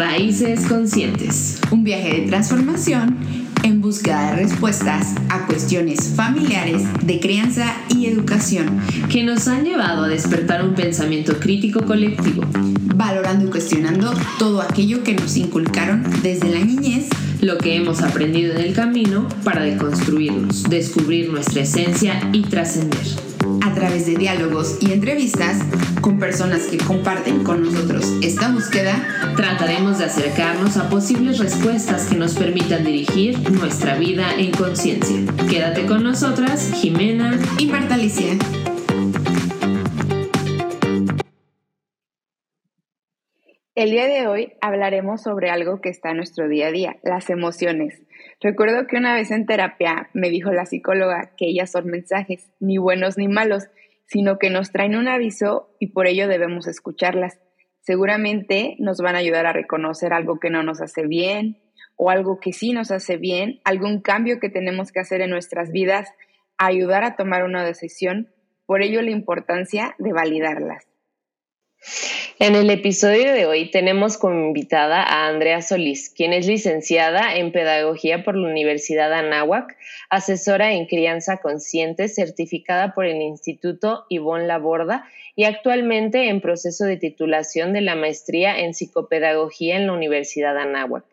Raíces Conscientes. Un viaje de transformación en búsqueda de respuestas a cuestiones familiares de crianza y educación que nos han llevado a despertar un pensamiento crítico colectivo, valorando y cuestionando todo aquello que nos inculcaron desde la niñez, lo que hemos aprendido en el camino para deconstruirnos, descubrir nuestra esencia y trascender a través de diálogos y entrevistas con personas que comparten con nosotros esta búsqueda, trataremos de acercarnos a posibles respuestas que nos permitan dirigir nuestra vida en conciencia. Quédate con nosotras, Jimena y Marta Alicia. El día de hoy hablaremos sobre algo que está en nuestro día a día, las emociones. Recuerdo que una vez en terapia me dijo la psicóloga que ellas son mensajes, ni buenos ni malos, sino que nos traen un aviso y por ello debemos escucharlas. Seguramente nos van a ayudar a reconocer algo que no nos hace bien o algo que sí nos hace bien, algún cambio que tenemos que hacer en nuestras vidas, ayudar a tomar una decisión, por ello la importancia de validarlas. En el episodio de hoy tenemos como invitada a Andrea Solís, quien es licenciada en Pedagogía por la Universidad Anáhuac, asesora en crianza consciente, certificada por el Instituto Ivonne Laborda y actualmente en proceso de titulación de la maestría en psicopedagogía en la Universidad Anáhuac.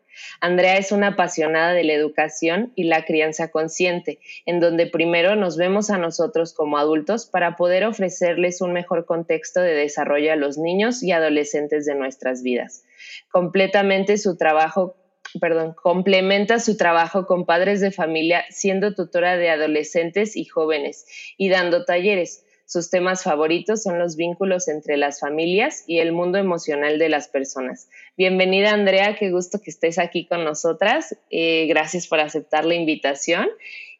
Andrea es una apasionada de la educación y la crianza consciente, en donde primero nos vemos a nosotros como adultos para poder ofrecerles un mejor contexto de desarrollo a los niños y adolescentes de nuestras vidas. Completamente su trabajo perdón, complementa su trabajo con padres de familia siendo tutora de adolescentes y jóvenes y dando talleres sus temas favoritos son los vínculos entre las familias y el mundo emocional de las personas. Bienvenida Andrea, qué gusto que estés aquí con nosotras. Eh, gracias por aceptar la invitación.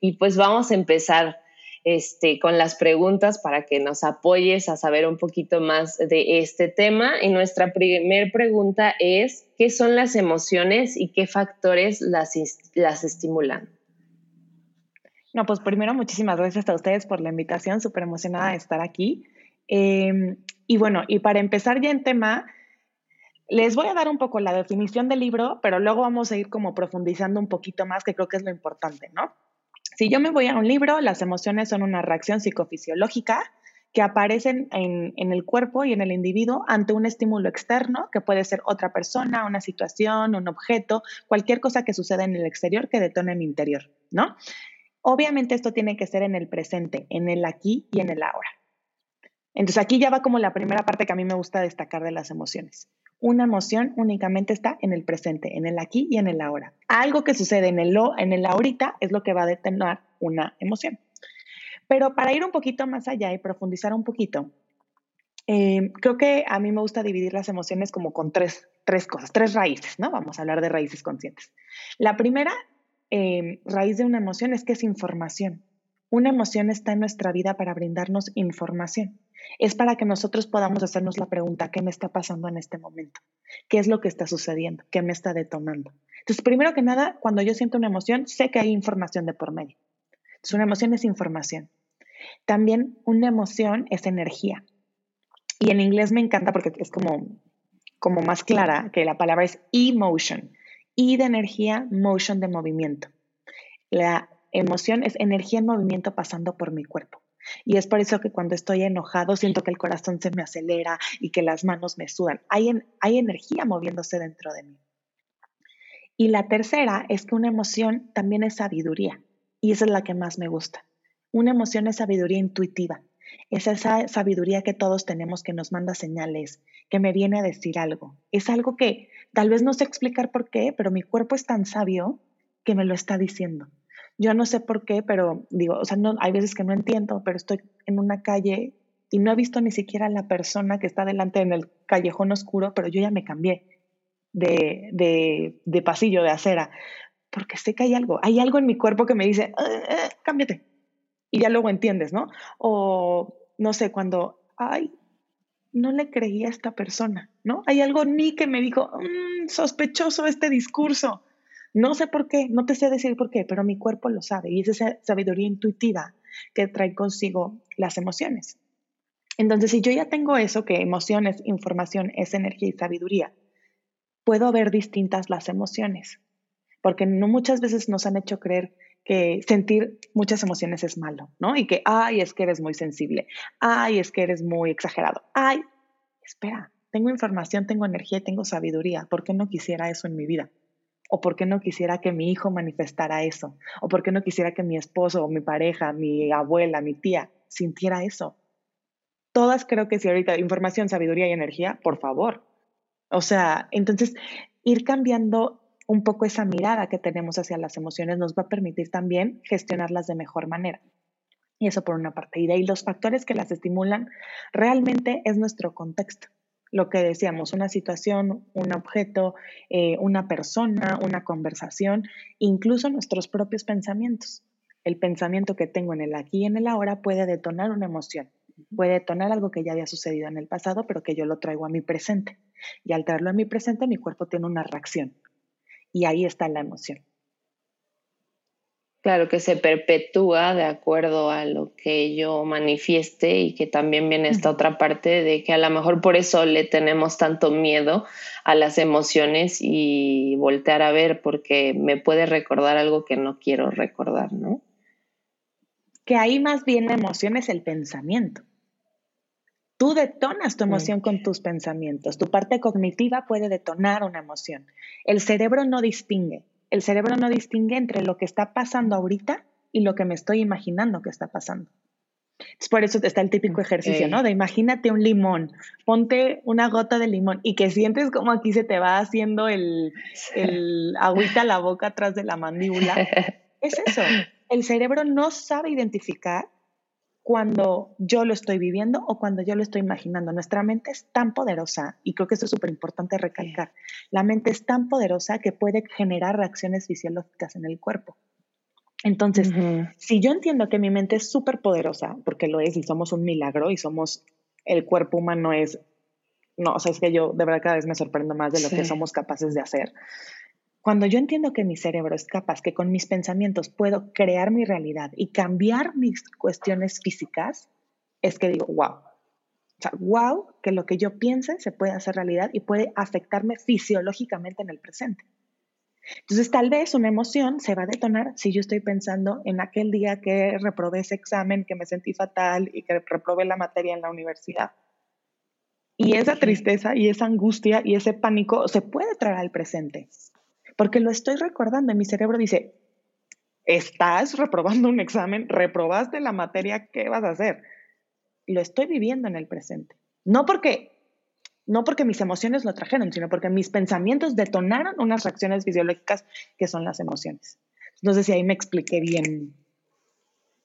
Y pues vamos a empezar este, con las preguntas para que nos apoyes a saber un poquito más de este tema. Y nuestra primera pregunta es, ¿qué son las emociones y qué factores las, las estimulan? No, pues primero muchísimas gracias a ustedes por la invitación, súper emocionada de estar aquí. Em, y bueno, y para empezar ya en tema, les voy a dar un poco la definición del libro, pero luego vamos a ir como profundizando un poquito más, que creo que es lo importante, ¿no? Si yo me voy a un libro, las emociones son una reacción psicofisiológica que aparecen en, el cuerpo y en el individuo ante un estímulo externo, que puede ser otra persona, una situación, un objeto, cualquier cosa que suceda en el exterior que detone mi interior, ¿no? Obviamente esto tiene que ser en el presente, en el aquí y en el ahora. Entonces aquí ya va como la primera parte que a mí me gusta destacar de las emociones. Una emoción únicamente está en el presente, en el aquí y en el ahora. Algo que sucede en el, en el ahorita es lo que va a detener una emoción. Pero para ir un poquito más allá y profundizar un poquito, eh, creo que a mí me gusta dividir las emociones como con tres, tres cosas, tres raíces, ¿no? Vamos a hablar de raíces conscientes. La primera Em, raíz de una emoción es que es información. Una emoción está en nuestra vida para brindarnos información. Es para que nosotros podamos hacernos la pregunta, ¿qué me está pasando en este momento? ¿Qué es lo que está sucediendo? ¿Qué me está detonando? Entonces, primero que nada, cuando yo siento una emoción, sé que hay información de por medio. Entonces, una emoción es información. También una emoción es energía. Y en inglés me encanta porque es como, como más clara que la palabra es emotion y de energía, motion de movimiento. La emoción es energía en movimiento pasando por mi cuerpo. Y es por eso que cuando estoy enojado siento que el corazón se me acelera y que las manos me sudan. Hay, hay energía moviéndose dentro de mí. Y la tercera es que una emoción también es sabiduría. Y esa es la que más me gusta. Una emoción es sabiduría intuitiva. Es esa sabiduría que todos tenemos que nos manda señales, que me viene a decir algo. Es algo que tal vez no sé explicar por qué, pero mi cuerpo es tan sabio que me lo está diciendo. Yo no sé por qué, pero digo, o sea, no, hay veces que no entiendo, pero estoy en una calle y no he visto ni siquiera a la persona que está delante en el callejón oscuro, pero yo ya me cambié de, de, de pasillo, de acera, porque sé que hay algo, hay algo en mi cuerpo que me dice, eh, eh, cámbiate, y ya luego entiendes, ¿no? O no sé, cuando, ay, no le creía a esta persona, ¿no? Hay algo mí que me dijo, mm, sospechoso este discurso. No sé por qué, no te sé decir por qué, pero mi cuerpo lo sabe y es esa sabiduría intuitiva que trae consigo las emociones. Entonces, si yo ya tengo eso, que emociones, información es energía y sabiduría, puedo ver distintas las emociones, porque no muchas veces nos han hecho creer que sentir muchas emociones es malo, ¿no? Y que, ay, es que eres muy sensible, ay, es que eres muy exagerado, ay, espera, tengo información, tengo energía y tengo sabiduría, ¿por qué no quisiera eso en mi vida? ¿O por qué no quisiera que mi hijo manifestara eso? ¿O por qué no quisiera que mi esposo mi pareja, mi abuela, mi tía sintiera eso? Todas creo que si ahorita información, sabiduría y energía, por favor. O sea, entonces ir cambiando un poco esa mirada que tenemos hacia las emociones nos va a permitir también gestionarlas de mejor manera. Y eso por una parte. Y de ahí los factores que las estimulan realmente es nuestro contexto. Lo que decíamos, una situación, un objeto, eh, una persona, una conversación, incluso nuestros propios pensamientos. El pensamiento que tengo en el aquí y en el ahora puede detonar una emoción, puede detonar algo que ya había sucedido en el pasado, pero que yo lo traigo a mi presente. Y al traerlo a mi presente, mi cuerpo tiene una reacción y ahí está la emoción. Claro, que se perpetúa de acuerdo a lo que yo manifieste y que también viene esta otra parte de que a lo mejor por eso le tenemos tanto miedo a las emociones y voltear a ver porque me puede recordar algo que no quiero recordar, ¿no? Que ahí más bien la emoción es el pensamiento. Tú detonas tu emoción con tus pensamientos. Tu parte cognitiva puede detonar una emoción. El cerebro no distingue. El cerebro no distingue entre lo que está pasando ahorita y lo que me estoy imaginando que está pasando. Es por eso está el típico ejercicio, ¿no? De imagínate un limón, ponte una gota de limón y que sientes como aquí se te va haciendo el, el agüita a la boca atrás de la mandíbula. Es eso. El cerebro no sabe identificar cuando yo lo estoy viviendo o cuando yo lo estoy imaginando. Nuestra mente es tan poderosa, y creo que esto es súper importante recalcar, la mente es tan poderosa que puede generar reacciones fisiológicas en el cuerpo. Entonces, si yo entiendo que mi mente es súper poderosa, porque lo es y somos un milagro y somos, el cuerpo humano es, no, o sea, es que yo de verdad cada vez me sorprendo más de lo que somos capaces de hacer. Cuando yo entiendo que mi cerebro es capaz, que con mis pensamientos puedo crear mi realidad y cambiar mis cuestiones físicas, es que digo, wow. O sea, wow, que lo que yo piense se puede hacer realidad y puede afectarme fisiológicamente en el presente. Entonces, tal vez una emoción se va a detonar si yo estoy pensando en aquel día que reprobé ese examen, que me sentí fatal y que reprobé la materia en la universidad. Y esa tristeza y esa angustia y ese pánico se puede traer al presente porque lo estoy recordando. Y mi cerebro dice, estás reprobando un examen, reprobaste la materia, ¿qué vas a hacer? Lo estoy viviendo en el presente. No porque, no porque mis emociones lo trajeron, sino porque mis pensamientos detonaron unas reacciones fisiológicas que son las emociones. No sé si ahí me expliqué bien.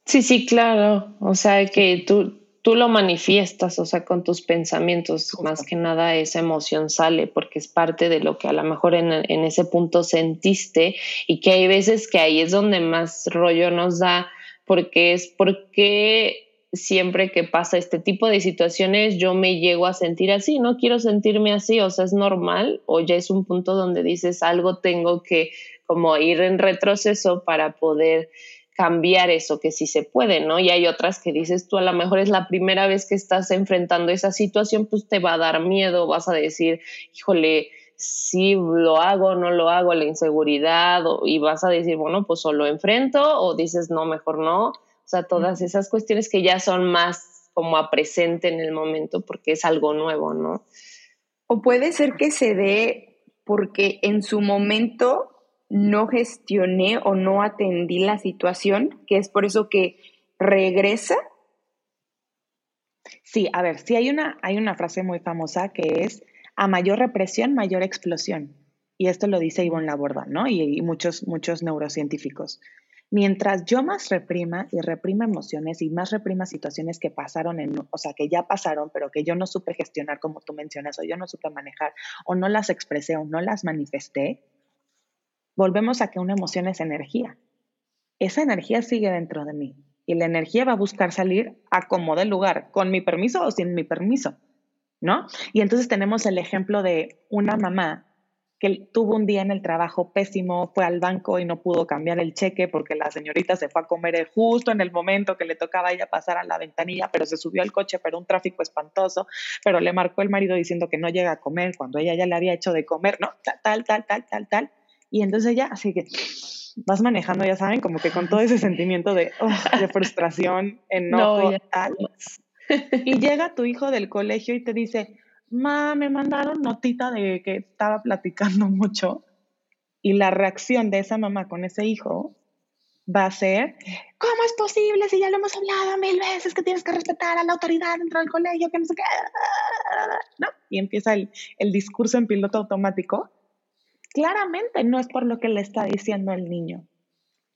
Sí, sí, claro. O sea, que tú, tú lo manifiestas, o sea, con tus pensamientos, más que nada esa emoción sale porque es parte de lo que a lo mejor en, en, ese punto sentiste y que hay veces que ahí es donde más rollo nos da porque es porque siempre que pasa este tipo de situaciones yo me llego a sentir así, no quiero sentirme así, o sea, es normal o ya es un punto donde dices algo tengo que como ir en retroceso para poder cambiar eso, que sí se puede, ¿no? Y hay otras que dices tú, a lo mejor es la primera vez que estás enfrentando esa situación, pues te va a dar miedo, vas a decir, híjole, si lo hago, no lo hago, la inseguridad, y vas a decir, bueno, pues o lo enfrento o dices, no, mejor no. O sea, todas esas cuestiones que ya son más como a presente en el momento porque es algo nuevo, ¿no? O puede ser que se dé porque en su momento no gestioné o no atendí la situación, que es por eso que regresa. Sí, a ver, sí hay una, hay una frase muy famosa que es a mayor represión, mayor explosión. Y esto lo dice Ivonne Laborda, ¿no? Y, muchos, muchos neurocientíficos. Mientras yo más reprima y reprima emociones y más reprima situaciones que pasaron, en, o sea, que ya pasaron, pero que yo no supe gestionar como tú mencionas, o yo no supe manejar, o no las expresé, o no las manifesté, volvemos a que una emoción es energía. Esa energía sigue dentro de mí y la energía va a buscar salir a como de lugar, con mi permiso o sin mi permiso, ¿no? Y entonces tenemos el ejemplo de una mamá que tuvo un día en el trabajo pésimo, fue al banco y no pudo cambiar el cheque porque la señorita se fue a comer justo en el momento que le tocaba ella pasar a la ventanilla, pero se subió al coche, pero un tráfico espantoso, pero le marcó el marido diciendo que no llega a comer cuando ella ya le había hecho de comer, ¿no? Tal, tal, tal, tal, tal. Y entonces ya, así que vas manejando, ya saben, como que con todo ese sentimiento de, oh, de frustración, enojo, tal. Y llega tu hijo del colegio y te dice, ma, me mandaron notita de que estaba platicando mucho y la reacción de esa mamá con ese hijo va a ser, ¿cómo es posible si ya lo hemos hablado mil veces que tienes que respetar a la autoridad dentro del colegio, que no sé qué? ¿No? Y empieza el, el discurso en piloto automático. Claramente no es por lo que le está diciendo el niño.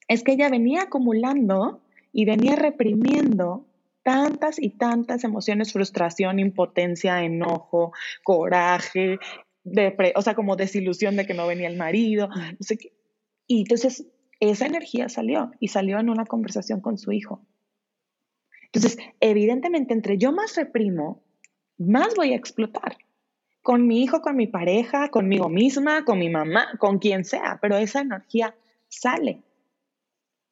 Es que ella venía acumulando y venía reprimiendo tantas y tantas emociones, frustración, impotencia, enojo, coraje, o sea, como desilusión de que no venía el marido, no sé qué. Y entonces esa energía salió y salió en una conversación con su hijo. Entonces, evidentemente, entre yo más reprimo, más voy a explotar. Con mi hijo, con mi pareja, conmigo misma, con mi mamá, con quien sea, pero esa energía sale.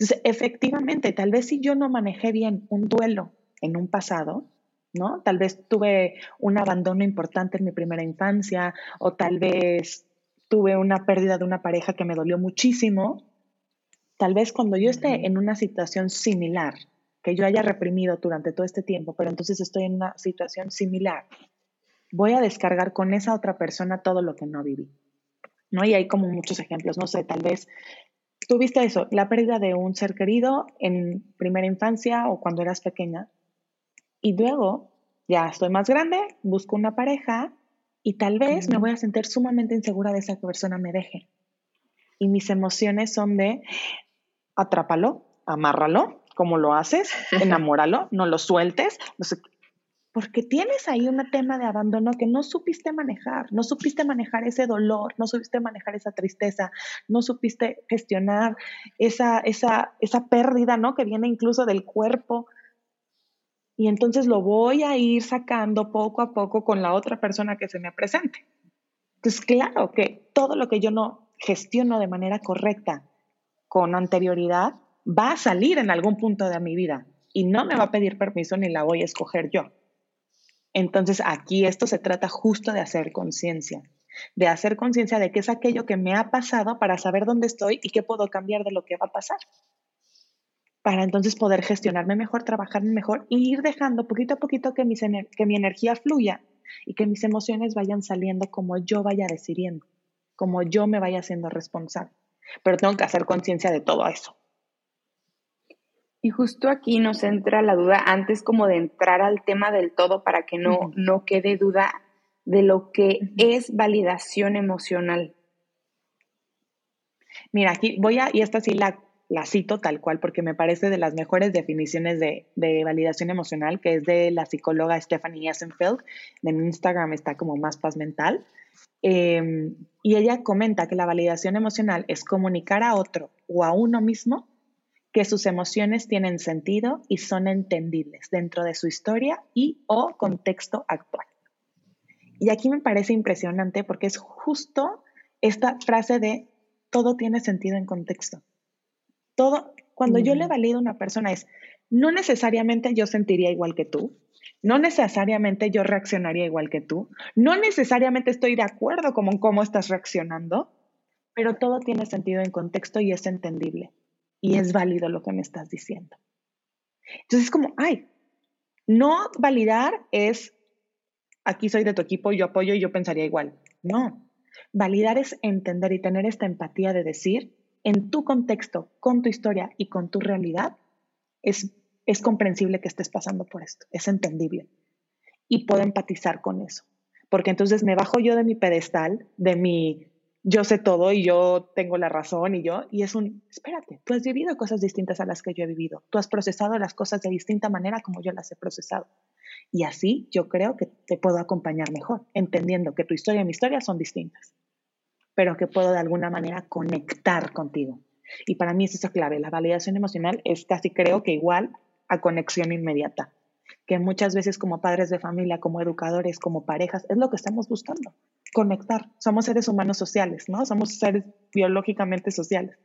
Entonces, efectivamente, tal vez si yo no manejé bien un duelo en un pasado, ¿no? Tal vez tuve un abandono importante en mi primera infancia o tal vez tuve una pérdida de una pareja que me dolió muchísimo. Tal vez cuando yo esté en una situación similar, que yo haya reprimido durante todo este tiempo, pero entonces estoy en una situación similar, voy a descargar con esa otra persona todo lo que no viví. ¿No? Y hay como muchos ejemplos, no sé, tal vez tuviste eso, la pérdida de un ser querido en primera infancia o cuando eras pequeña, y luego, ya estoy más grande, busco una pareja y tal vez me voy a sentir sumamente insegura de esa persona me deje. Y mis emociones son de atrápalo, amárralo, como lo haces, enamóralo, no lo sueltes, porque tienes ahí un tema de abandono que no supiste manejar, no supiste manejar ese dolor, no supiste manejar esa tristeza, no supiste gestionar esa, esa, esa pérdida, ¿no? Que viene incluso del cuerpo, y entonces lo voy a ir sacando poco a poco con la otra persona que se me presente. Entonces, claro que todo lo que yo no gestiono de manera correcta con anterioridad va a salir en algún punto de mi vida y no me va a pedir permiso ni la voy a escoger yo. Entonces, aquí esto se trata justo de hacer conciencia, de hacer conciencia de qué es aquello que me ha pasado para saber dónde estoy y qué puedo cambiar de lo que va a pasar para entonces poder gestionarme mejor, trabajarme mejor y ir dejando poquito a poquito que, que mi energía fluya y que mis emociones vayan saliendo como yo vaya decidiendo, como yo me vaya siendo responsable. Pero tengo que hacer conciencia de todo eso. Y justo aquí nos entra la duda antes como de entrar al tema del todo para que no, no quede duda de lo que es validación emocional. Mira, aquí voy a, y esta sí la la cito tal cual porque me parece de las mejores definiciones de, validación emocional, que es de la psicóloga Stephanie Essenfeld. En Instagram está como más paz mental. Em, y ella comenta que la validación emocional es comunicar a otro o a uno mismo que sus emociones tienen sentido y son entendibles dentro de su historia y o contexto actual. Y aquí me parece impresionante porque es justo esta frase de todo tiene sentido en contexto. Todo, cuando yo le valido a una persona es, no necesariamente yo sentiría igual que tú, no necesariamente yo reaccionaría igual que tú, no necesariamente estoy de acuerdo con cómo estás reaccionando, pero todo tiene sentido en contexto y es entendible y es válido lo que me estás diciendo. Entonces es como, ay, no validar es, aquí soy de tu equipo, yo apoyo y yo pensaría igual. No, validar es entender y tener esta empatía de decir, en tu contexto, con tu historia y con tu realidad, es, es comprensible que estés pasando por esto, es entendible. Y puedo empatizar con eso. Porque entonces me bajo yo de mi pedestal, de mi yo sé todo y yo tengo la razón y yo, y es un, espérate, tú has vivido cosas distintas a las que yo he vivido, tú has procesado las cosas de distinta manera como yo las he procesado. Y así yo creo que te puedo acompañar mejor, entendiendo que tu historia y mi historia son distintas pero que puedo de alguna manera conectar contigo. Y para mí es esa clave. La validación emocional es casi creo que igual a conexión inmediata. Que muchas veces como padres de familia, como educadores, como parejas, es lo que estamos buscando, conectar. Somos seres humanos sociales, ¿no? Somos seres biológicamente sociales.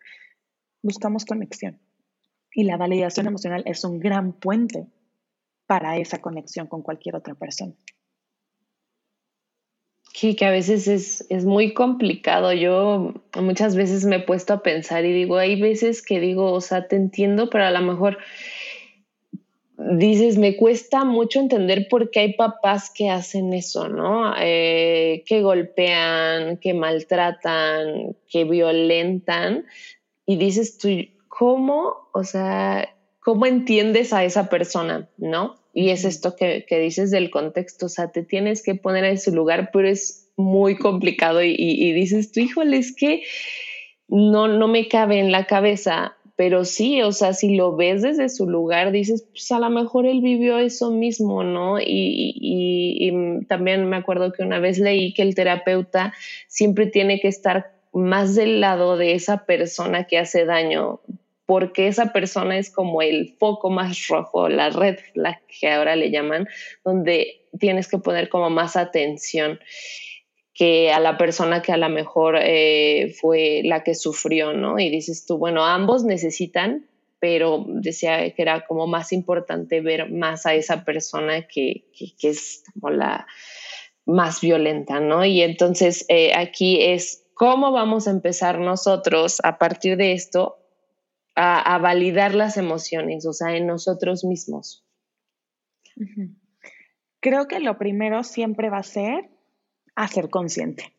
Buscamos conexión. Y la validación emocional es un gran puente para esa conexión con cualquier otra persona. Sí, que a veces es, es, muy complicado. Yo muchas veces me he puesto a pensar y digo, hay veces que digo, o sea, te entiendo, pero a lo mejor dices, me cuesta mucho entender por qué hay papás que hacen eso, ¿no? Eh, que golpean, que maltratan, que violentan. Y dices tú, ¿cómo? O sea, ¿cómo entiendes a esa persona, ¿no? Y es esto que, dices del contexto, o sea, te tienes que poner en su lugar, pero es muy complicado y, y dices tú, híjole, es que no, no me cabe en la cabeza pero sí, o sea, si lo ves desde su lugar, dices, pues a lo mejor él vivió eso mismo, ¿no? Y, también me acuerdo que una vez leí que el terapeuta siempre tiene que estar más del lado de esa persona que hace daño, porque esa persona es como el foco más rojo, la red la que ahora le llaman, donde tienes que poner como más atención que a la persona que a lo mejor eh, fue la que sufrió, ¿no? Y dices tú, bueno, ambos necesitan, pero decía que era como más importante ver más a esa persona que, es como la más violenta, ¿no? Y entonces eh, aquí es cómo vamos a empezar nosotros a partir de esto a, validar las emociones, o sea, en nosotros mismos. Creo que lo primero siempre va a ser hacer consciente.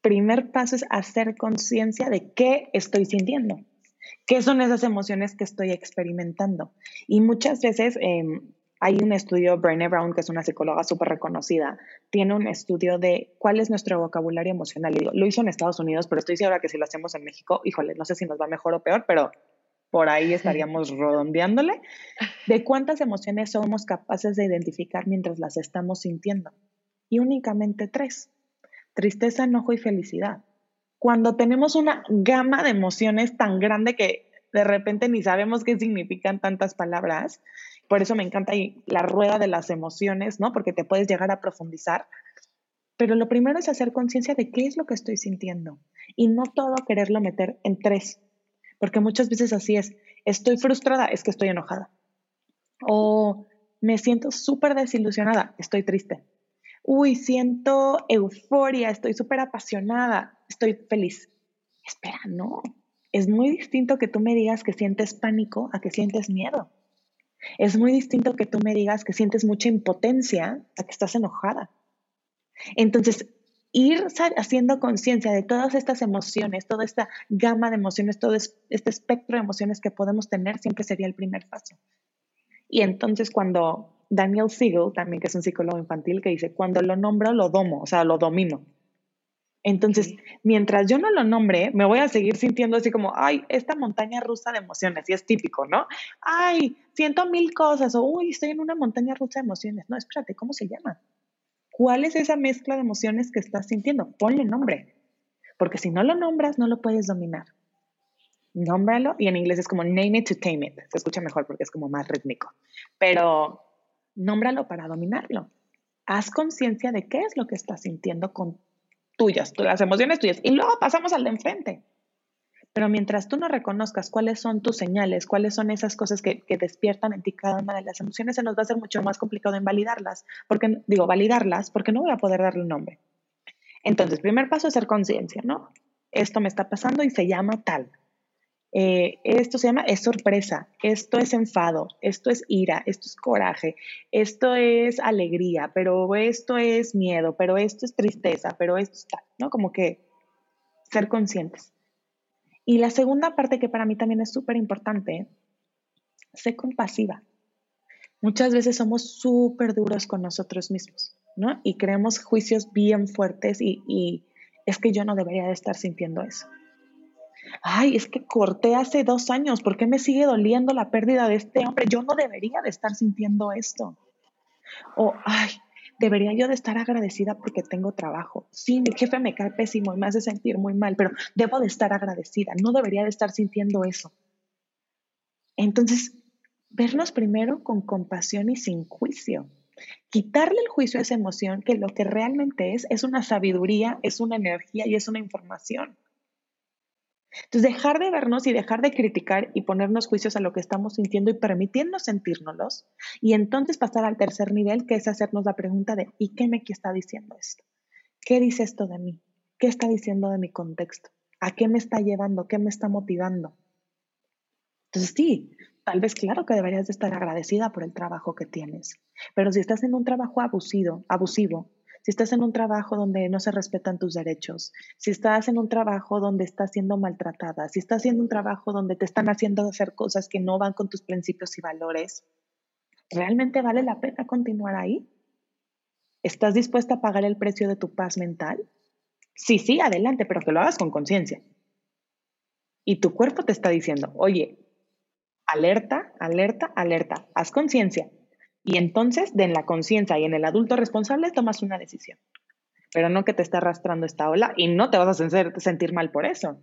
Primer paso es hacer conciencia de qué estoy sintiendo, qué son esas emociones que estoy experimentando. Y muchas veces em, hay un estudio, Brené Brown, que es una psicóloga súper reconocida, tiene un estudio de cuál es nuestro vocabulario emocional. Y lo hizo en Estados Unidos, pero estoy segura que si lo hacemos en México, híjole, no sé si nos va mejor o peor, pero por ahí estaríamos redondeándole, de cuántas emociones somos capaces de identificar mientras las estamos sintiendo y únicamente tres, tristeza, enojo y felicidad. Cuando tenemos una gama de emociones tan grande que de repente ni sabemos qué significan tantas palabras, por eso me encanta la rueda de las emociones, ¿no? Porque te puedes llegar a profundizar. Pero lo primero es hacer conciencia de qué es lo que estoy sintiendo y no todo quererlo meter en tres, porque muchas veces así es, estoy frustrada, es que estoy enojada. O me siento súper desilusionada, estoy triste uy, siento euforia, estoy súper apasionada, estoy feliz. Espera, no. Es muy distinto que tú me digas que sientes pánico a que sientes miedo. Es muy distinto que tú me digas que sientes mucha impotencia a que estás enojada. Entonces, ir haciendo conciencia de todas estas emociones, toda esta gama de emociones, todo este espectro de emociones que podemos tener, siempre sería el primer paso. Y entonces cuando Daniel Siegel, también que es un psicólogo infantil, que dice, cuando lo nombro, lo domo, o sea, lo domino. Entonces, mientras yo no lo nombre, me voy a seguir sintiendo así como, ay, esta montaña rusa de emociones, y es típico, ¿no? Ay, siento mil cosas, o uy, estoy en una montaña rusa de emociones. No, espérate, ¿cómo se llama? ¿Cuál es esa mezcla de emociones que estás sintiendo? Ponle nombre, porque si no lo nombras, no lo puedes dominar. Nómbralo, y en inglés es como name it to tame it. Se escucha mejor porque es como más rítmico. Pero nómbralo para dominarlo. Haz conciencia de qué es lo que estás sintiendo con tuyas, las emociones tuyas. Y luego pasamos al de enfrente. Pero mientras tú no reconozcas cuáles son tus señales, cuáles son esas cosas que, que, despiertan en ti cada una de las emociones, se nos va a hacer mucho más complicado en validarlas. Porque, digo, validarlas porque no voy a poder darle un nombre. Entonces, primer paso es hacer conciencia, ¿no? Esto me está pasando y se llama tal. Eh, esto se llama, es sorpresa, esto es enfado, esto es ira, esto es coraje, esto es alegría, pero esto es miedo, pero esto es tristeza, pero esto es tal, ¿no? Como que ser conscientes. Y la segunda parte que para mí también es súper importante, sé compasiva. Muchas veces somos súper duros con nosotros mismos, ¿no? Y creemos juicios bien fuertes y, y es que yo no debería de estar sintiendo eso ay, es que corté hace dos años, ¿por qué me sigue doliendo la pérdida de este hombre? Yo no debería de estar sintiendo esto. O, ay, debería yo de estar agradecida porque tengo trabajo. Sí, mi jefe me cae pésimo y me hace sentir muy mal, pero debo de estar agradecida, no debería de estar sintiendo eso. Entonces, vernos primero con compasión y sin juicio. Quitarle el juicio a esa emoción que lo que realmente es es una sabiduría, es una energía y es una información. Entonces, dejar de vernos y dejar de criticar y ponernos juicios a lo que estamos sintiendo y permitirnos sentirnos y entonces pasar al tercer nivel, que es hacernos la pregunta de ¿y qué me está diciendo esto? ¿Qué dice esto de mí? ¿Qué está diciendo de mi contexto? ¿A qué me está llevando? ¿Qué me está motivando? Entonces, sí, tal vez claro que deberías de estar agradecida por el trabajo que tienes, pero si estás en un trabajo abusivo, abusivo si estás en un trabajo donde no se respetan tus derechos, si estás en un trabajo donde estás siendo maltratada, si estás haciendo un trabajo donde te están haciendo hacer cosas que no van con tus principios y valores, ¿realmente vale la pena continuar ahí? ¿Estás dispuesta a pagar el precio de tu paz mental? Sí, sí, adelante, pero que lo hagas con conciencia. Y tu cuerpo te está diciendo, oye, alerta, alerta, alerta, haz conciencia. Y entonces, de en la conciencia y en el adulto responsable, tomas una decisión. Pero no que te esté arrastrando esta ola y no te vas a sentir mal por eso.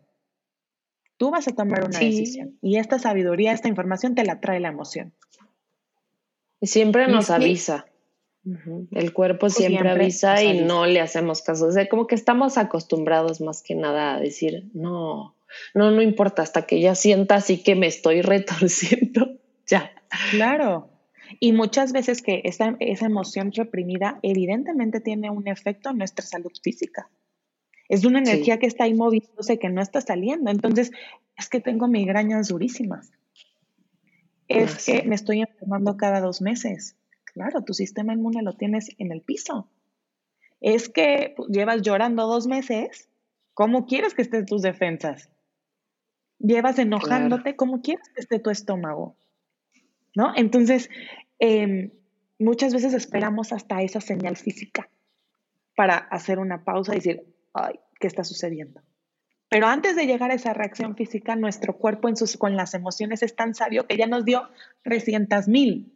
Tú vas a tomar una decisión. Y esta sabiduría, esta información te la trae la emoción. Siempre nos avisa. El cuerpo siempre, avisa y no le hacemos caso. O sea, como que estamos acostumbrados más que nada a decir, no, no, no importa, hasta que ya sienta así que me estoy retorciendo, ya. Claro. Y muchas veces que esa, esa emoción reprimida evidentemente tiene un efecto en nuestra salud física. Es una energía que está ahí moviéndose, que no está saliendo. Entonces, es que tengo migrañas durísimas. Es que me estoy enfermando cada dos meses. Claro, tu sistema inmune lo tienes en el piso. Es que pues, llevas llorando dos meses. ¿Cómo quieres que estén tus defensas? Llevas enojándote. ¿Cómo quieres que esté tu estómago? ¿No? Entonces, em, muchas veces esperamos hasta esa señal física para hacer una pausa y decir, ay, ¿qué está sucediendo? Pero antes de llegar a esa reacción física, nuestro cuerpo con las emociones es tan sabio que ya nos dio 300 mil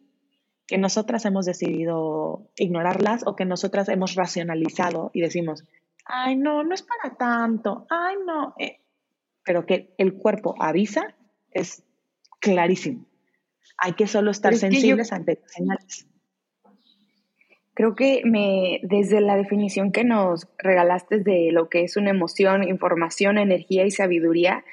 que nosotras hemos decidido ignorarlas o que nosotras hemos racionalizado y decimos, ay, no, no es para tanto, ay, no. Eh". Pero que el cuerpo avisa es clarísimo. Hay que solo estar sensibles ante señales. Creo que me, desde la definición que nos regalaste de lo que es una emoción, información, energía y sabiduría,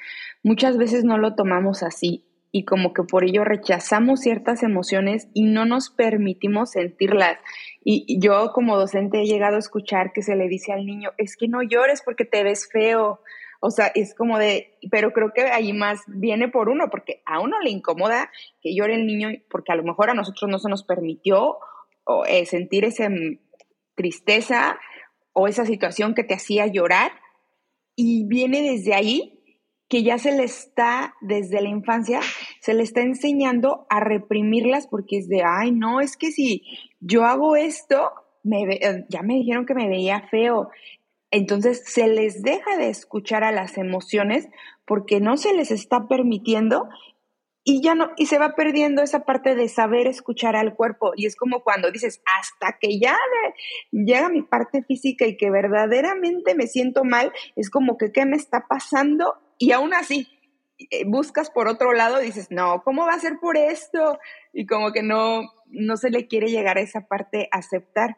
muchas veces no lo tomamos así y como que por ello rechazamos ciertas emociones y no nos permitimos sentirlas. Y yo como docente he llegado a escuchar que se le dice al niño, es que no llores porque te ves feo, o sea, es como de, pero creo que ahí más viene por uno, porque a uno le incomoda que llore el niño, porque a lo mejor a nosotros no se nos permitió eh, sentir esa mm, tristeza o esa situación que te hacía llorar. Y viene desde ahí que ya se le está, desde la infancia, se le está enseñando a reprimirlas porque es de, ay, no, es que si yo hago esto, me eh, ya me dijeron que me veía feo, entonces se les deja de escuchar a las emociones porque no se les está permitiendo y ya no y se va perdiendo esa parte de saber escuchar al cuerpo y es como cuando dices hasta que ya llega mi parte física y que verdaderamente me siento mal, es como que qué me está pasando y aún así eh, buscas por otro lado y dices, "No, ¿cómo va a ser por esto?" y como que no no se le quiere llegar a esa parte aceptar.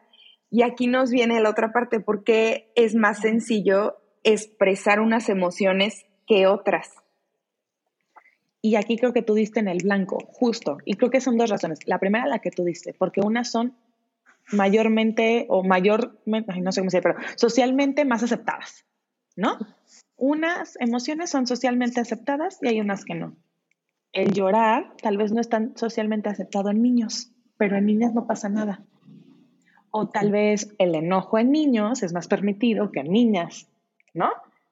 Y aquí nos viene la otra parte, porque es más sencillo expresar unas emociones que otras. Y aquí creo que tú diste en el blanco, justo. Y creo que son dos razones. La primera, la que tú diste, porque unas son mayormente o mayor, no sé cómo se pero socialmente más aceptadas, ¿no? Unas emociones son socialmente aceptadas y hay unas que no. El llorar tal vez no es tan socialmente aceptado en niños, pero en niñas no pasa nada. O tal vez el enojo en niños es más permitido que en niñas, ¿no?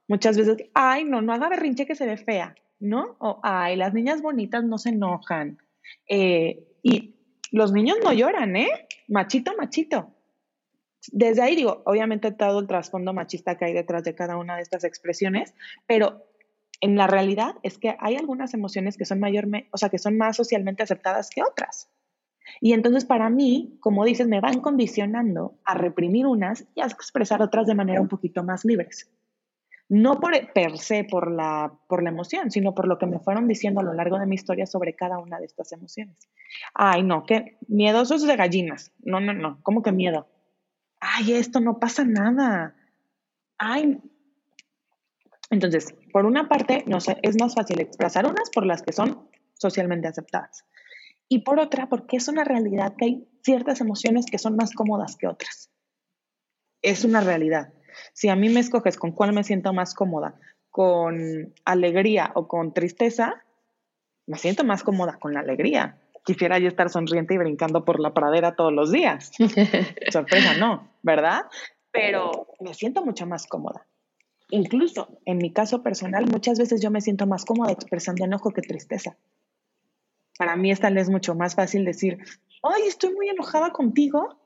Muchas veces, ay, no, no haga berrinche que se ve fea, ¿no? O, ay, las niñas bonitas no se enojan. Eh, y los niños no lloran, ¿eh? Machito, machito. Desde ahí digo, obviamente todo el trasfondo machista que hay detrás de cada una de estas expresiones, pero en la realidad es que hay algunas emociones que son mayormente, o sea, que son más socialmente aceptadas que otras. Y entonces para mí, como dices, me van condicionando a reprimir unas y a expresar otras de manera un poquito más libres. no por per se por la, por la emoción, sino por lo que me fueron diciendo a lo largo de mi historia sobre cada una de estas emociones. Ay, no, qué miedosos de gallinas. No, no, no, ¿cómo que miedo? Ay, esto no pasa nada. Ay. Entonces, por una parte, no sé, es más fácil expresar unas por las que son socialmente aceptadas. Y por otra, porque es una realidad que hay ciertas emociones que son más cómodas que otras. Es una realidad. Si a mí me escoges con cuál me siento más cómoda, con alegría o con tristeza, me siento más cómoda con la alegría. Quisiera yo estar sonriente y brincando por la pradera todos los días. Sorpresa, no, ¿verdad? Pero me siento mucho más cómoda. Incluso en mi caso personal, muchas veces yo me siento más cómoda expresando enojo que tristeza. Para mí es tal vez mucho más fácil decir, ay, estoy muy enojada contigo,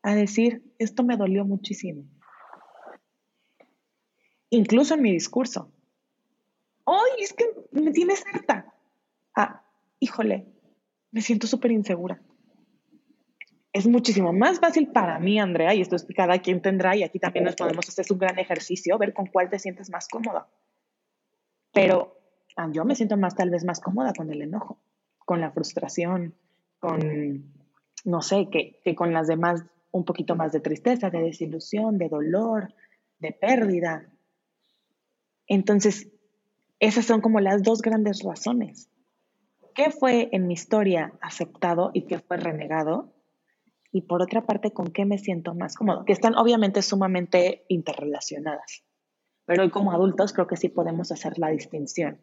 a decir, esto me dolió muchísimo incluso en mi discurso. ¡Ay, es que me tienes harta! Ah, híjole, me siento súper insegura. Es muchísimo más fácil para mí, Andrea, y esto es cada quien tendrá, y aquí también nos podemos hacer un gran ejercicio, ver con cuál te sientes más cómoda. Pero ah, yo me siento más, tal vez, más cómoda con el enojo, con la frustración, con, no sé, que, que con las demás un poquito más de tristeza, de desilusión, de dolor, de pérdida, entonces, esas son como las dos grandes razones. ¿Qué fue en mi historia aceptado y qué fue renegado? Y por otra parte, ¿con qué me siento más cómodo? Que están obviamente sumamente interrelacionadas. Pero hoy como adultos creo que sí podemos hacer la distinción.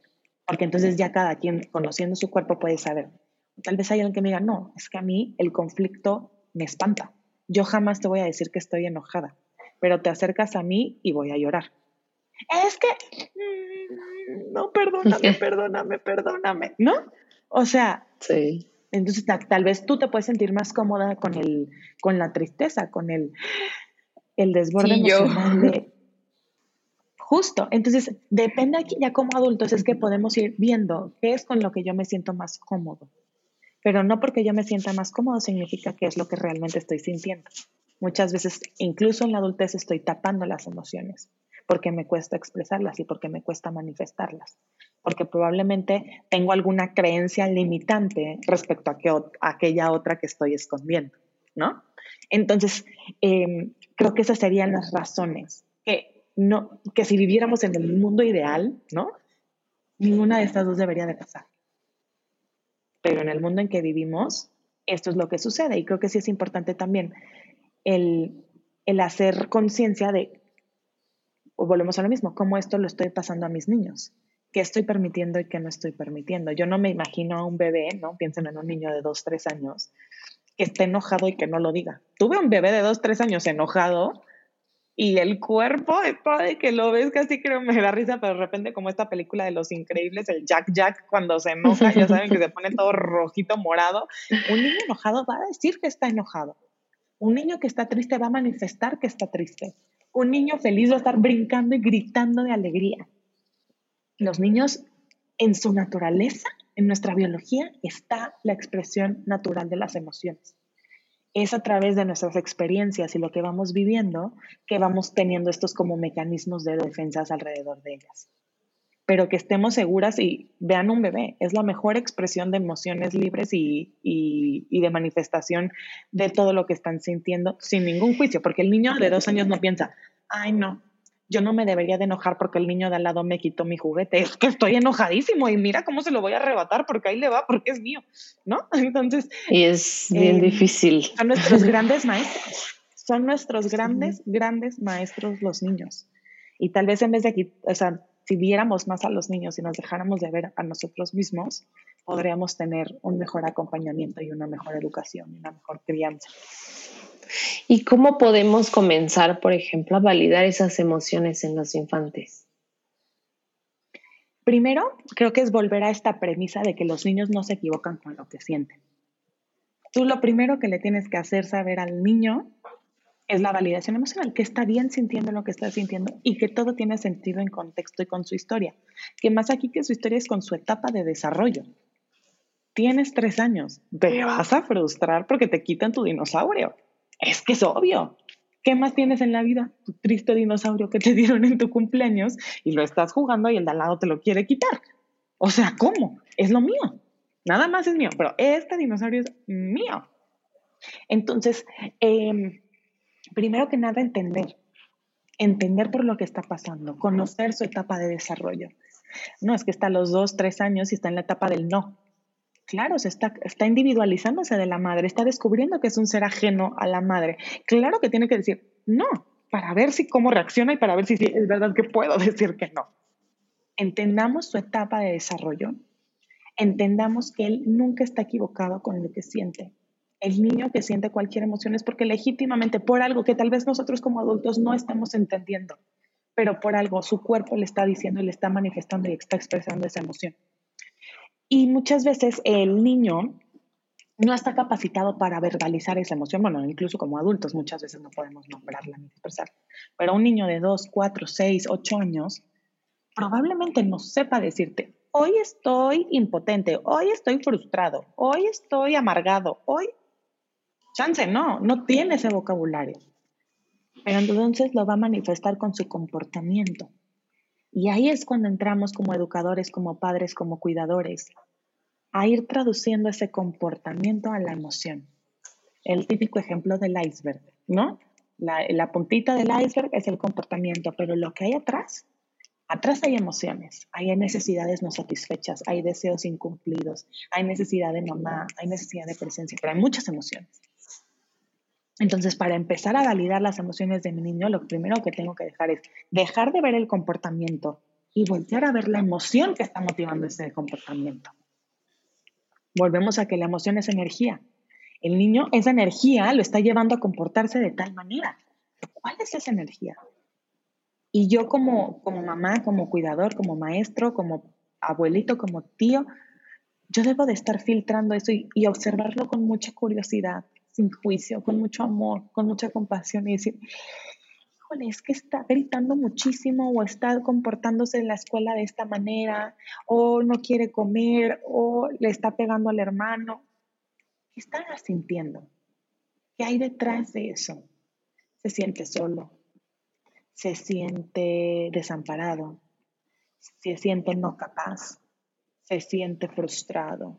Porque entonces ya cada quien, conociendo su cuerpo, puede saber. Tal vez hay alguien que me diga, no, es que a mí el conflicto me espanta. Yo jamás te voy a decir que estoy enojada, pero te acercas a mí y voy a llorar es que, mm, no, perdóname, perdóname, perdóname, ¿no? O sea, sí. entonces tal, vez tú te puedes sentir más cómoda con, el, con la tristeza, con el, el desborde emocional de... Justo, entonces depende aquí ya como adultos es que podemos ir viendo qué es con lo que yo me siento más cómodo. Pero no porque yo me sienta más cómodo significa que es lo que realmente estoy sintiendo. Muchas veces, incluso en la adultez, estoy tapando las emociones porque me cuesta expresarlas y porque me cuesta manifestarlas, porque probablemente tengo alguna creencia limitante respecto a, que, aquella otra que estoy escondiendo, ¿no? Entonces, em, creo que esas serían las razones, que, no, que si viviéramos en el mundo ideal, ¿no? Ninguna de estas dos debería de pasar. Pero en el mundo en que vivimos, esto es lo que sucede y creo que sí es importante también el, el hacer conciencia de o volvemos a lo mismo, cómo esto lo estoy pasando a mis niños, qué estoy permitiendo y qué no estoy permitiendo. Yo no me imagino a un bebé, ¿no? Piensen en un niño de dos, tres años, que esté enojado y que no lo diga. Tuve un bebé de dos, tres años enojado y el cuerpo es de que lo ves casi creo me da risa, pero de repente como esta película de los increíbles, el Jack Jack cuando se enoja, ya saben que se pone todo rojito, morado. Un niño enojado va a decir que está enojado. Un niño que está triste va a manifestar que está triste un niño feliz va a estar brincando y gritando de alegría. Los niños, en su naturaleza, en nuestra biología, está la expresión natural de las emociones. Es a través de nuestras experiencias y lo que vamos viviendo que vamos teniendo estos como mecanismos de defensas alrededor de ellas pero que estemos seguras y vean un bebé. Es la mejor expresión de emociones libres y, de manifestación de todo lo que están sintiendo sin ningún juicio, porque el niño de dos años no piensa, ay no, yo no me debería de enojar porque el niño de al lado me quitó mi juguete, es que estoy enojadísimo y mira cómo se lo voy a arrebatar porque ahí le va, porque es mío, ¿no? Entonces... Y es bien eh, difícil. Son nuestros grandes maestros, son nuestros grandes, grandes maestros los niños. Y tal vez en vez de aquí, o sea, si viéramos más a los niños y nos dejáramos de ver a nosotros mismos, podríamos tener un mejor acompañamiento y una mejor educación y una mejor crianza. ¿Y cómo podemos comenzar, por ejemplo, a validar esas emociones en los infantes? Primero, creo que es volver a esta premisa de que los niños no se equivocan con lo que sienten. Tú lo primero que le tienes que hacer saber al niño es la validación emocional, que está bien sintiendo lo que está sintiendo y que todo tiene sentido en contexto y con su historia. Que más aquí que su historia es con su etapa de desarrollo. Tienes tres años, te vas a frustrar porque te quitan tu dinosaurio. Es que es obvio. ¿Qué más tienes en la vida? Tu triste dinosaurio que te dieron en tu cumpleaños y lo estás jugando y el de al lado te lo quiere quitar. O sea, ¿cómo? Es lo mío. Nada más es mío, pero este dinosaurio es mío. Entonces, em, primero que nada, entender. Entender por lo que está pasando, conocer su etapa de desarrollo. No, es que está a los dos, tres años y está en la etapa del no. Claro, se está, está individualizándose de la madre, está descubriendo que es un ser ajeno a la madre. Claro que tiene que decir no, para ver si cómo reacciona y para ver si es verdad que puedo decir que no. Entendamos su etapa de desarrollo, entendamos que él nunca está equivocado con lo que siente. El niño que siente cualquier emoción es porque legítimamente por algo que tal vez nosotros como adultos no estamos entendiendo, pero por algo su cuerpo le está diciendo le está manifestando y está expresando esa emoción. Y muchas veces el niño no está capacitado para verbalizar esa emoción. Bueno, incluso como adultos muchas veces no podemos nombrarla ni expresarla. Pero un niño de 2, 4, 6, 8 años probablemente no sepa decirte, hoy estoy impotente, hoy estoy frustrado, hoy estoy amargado, hoy... Chance, no, no tiene ese vocabulario. Pero entonces lo va a manifestar con su comportamiento. Y ahí es cuando entramos como educadores, como padres, como cuidadores, a ir traduciendo ese comportamiento a la emoción. El típico ejemplo del iceberg, ¿no? La, puntita del iceberg es el comportamiento, pero lo que hay atrás, atrás hay emociones, hay necesidades no satisfechas, hay deseos incumplidos, hay necesidad de mamá, hay necesidad de presencia, pero hay muchas emociones. Entonces, para empezar a validar las emociones de mi niño, lo primero que tengo que dejar es dejar de ver el comportamiento y voltear a ver la emoción que está motivando ese comportamiento. Volvemos a que la emoción es energía. El niño esa energía lo está llevando a comportarse de tal manera. ¿Cuál es esa energía? Y yo como, como mamá, como cuidador, como maestro, como abuelito, como tío, yo debo de estar filtrando eso y observarlo con mucha curiosidad sin juicio, con mucho amor, con mucha compasión y decir, híjole, es que está gritando muchísimo o está comportándose en la escuela de esta manera o no quiere comer o le está pegando al hermano. ¿Qué está sintiendo? ¿Qué hay detrás de eso? Se siente solo, se siente desamparado, se siente no capaz, se siente frustrado,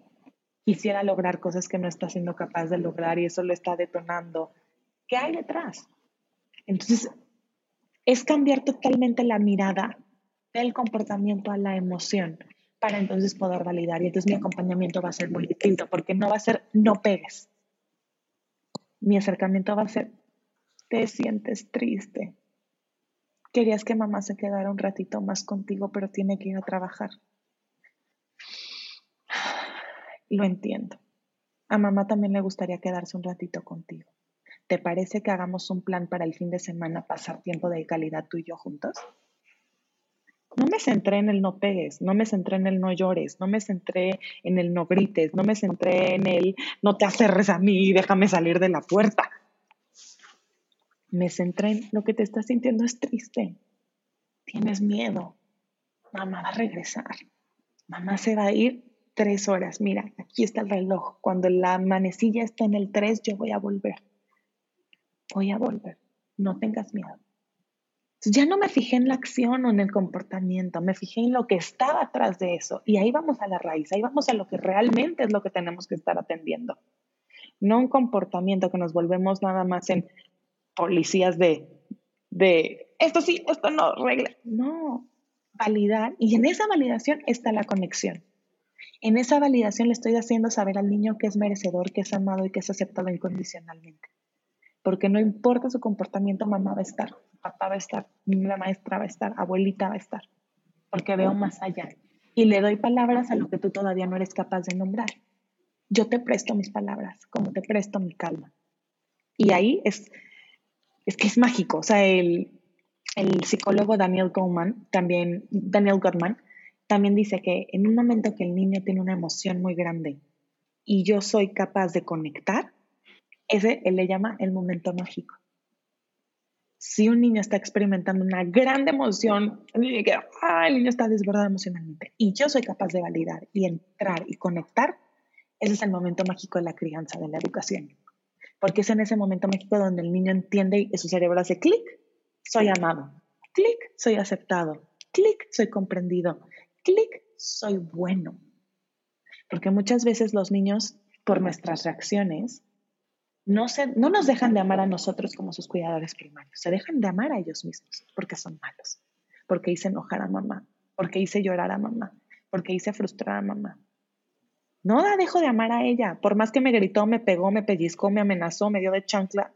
quisiera lograr cosas que no está siendo capaz de lograr y eso lo está detonando. ¿Qué hay detrás? Entonces, es cambiar totalmente la mirada del comportamiento a la emoción para entonces poder validar. Y entonces mi acompañamiento va a ser muy distinto porque no va a ser no pegues. Mi acercamiento va a ser te sientes triste. Querías que mamá se quedara un ratito más contigo, pero tiene que ir a trabajar. Lo entiendo. A mamá también le gustaría quedarse un ratito contigo. ¿Te parece que hagamos un plan para el fin de semana pasar tiempo de calidad tú y yo juntos? No me centré en el no pegues, no me centré en el no llores, no me centré en el no grites, no me centré en el no te acerres a mí y déjame salir de la puerta. Me centré en lo que te estás sintiendo es triste. Tienes miedo. Mamá va a regresar. Mamá se va a ir tres horas. Mira, aquí está el reloj. Cuando la manecilla está en el tres, yo voy a volver. Voy a volver. No tengas miedo. ya no me fijé en la acción o en el comportamiento, me fijé en lo que estaba atrás de eso. Y ahí vamos a la raíz, ahí vamos a lo que realmente es lo que tenemos que estar atendiendo. No un comportamiento que nos volvemos nada más en policías de, de esto sí, esto no, regla. No, validar. Y en esa validación está la conexión. En esa validación le estoy haciendo saber al niño que es merecedor, que es amado y que es aceptado incondicionalmente. Porque no importa su comportamiento, mamá va a estar, papá va a estar, la maestra va a estar, abuelita va a estar, porque veo más allá. Y le doy palabras a lo que tú todavía no eres capaz de nombrar. Yo te presto mis palabras, como te presto mi calma. Y ahí es, es que es mágico. O sea, el, el psicólogo Daniel Goleman, también, Daniel Gottman, también dice que en un momento que el niño tiene una emoción muy grande y yo soy capaz de conectar, ese él le llama el momento mágico. Si un niño está experimentando una gran emoción, niño, el niño está desbordado emocionalmente y yo soy capaz de validar y entrar y conectar, ese es el momento mágico de la crianza, de la educación. porque es en ese momento mágico donde el niño entiende y su cerebro hace clic, soy amado, clic, soy aceptado, clic, soy comprendido, clic, soy bueno. Porque muchas veces los niños, por nuestras reacciones, no, se, no nos dejan de amar a nosotros como sus cuidadores primarios, se dejan de amar a ellos mismos porque son malos, porque hice enojar a mamá, porque hice llorar a mamá, porque hice frustrar a mamá. No la dejo de amar a ella, por más que me gritó, me pegó, me pellizcó, me amenazó, me dio de chancla.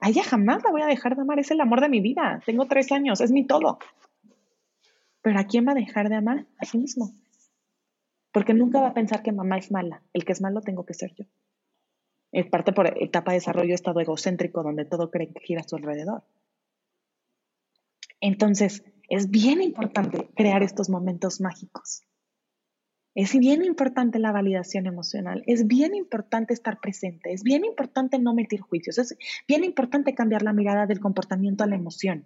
A ella jamás la voy a dejar de amar, es el amor de mi vida. Tengo tres años, es mi todo. Pero ¿a quién va a dejar de amar? A sí mismo. Porque nunca va a pensar que mamá es mala. El que es malo tengo que ser yo. Es parte por etapa de desarrollo estado egocéntrico donde todo cree que gira a su alrededor. Entonces, es bien importante crear estos momentos mágicos. Es bien importante la validación emocional, es bien importante estar presente, es bien importante no meter juicios, es bien importante cambiar la mirada del comportamiento a la emoción,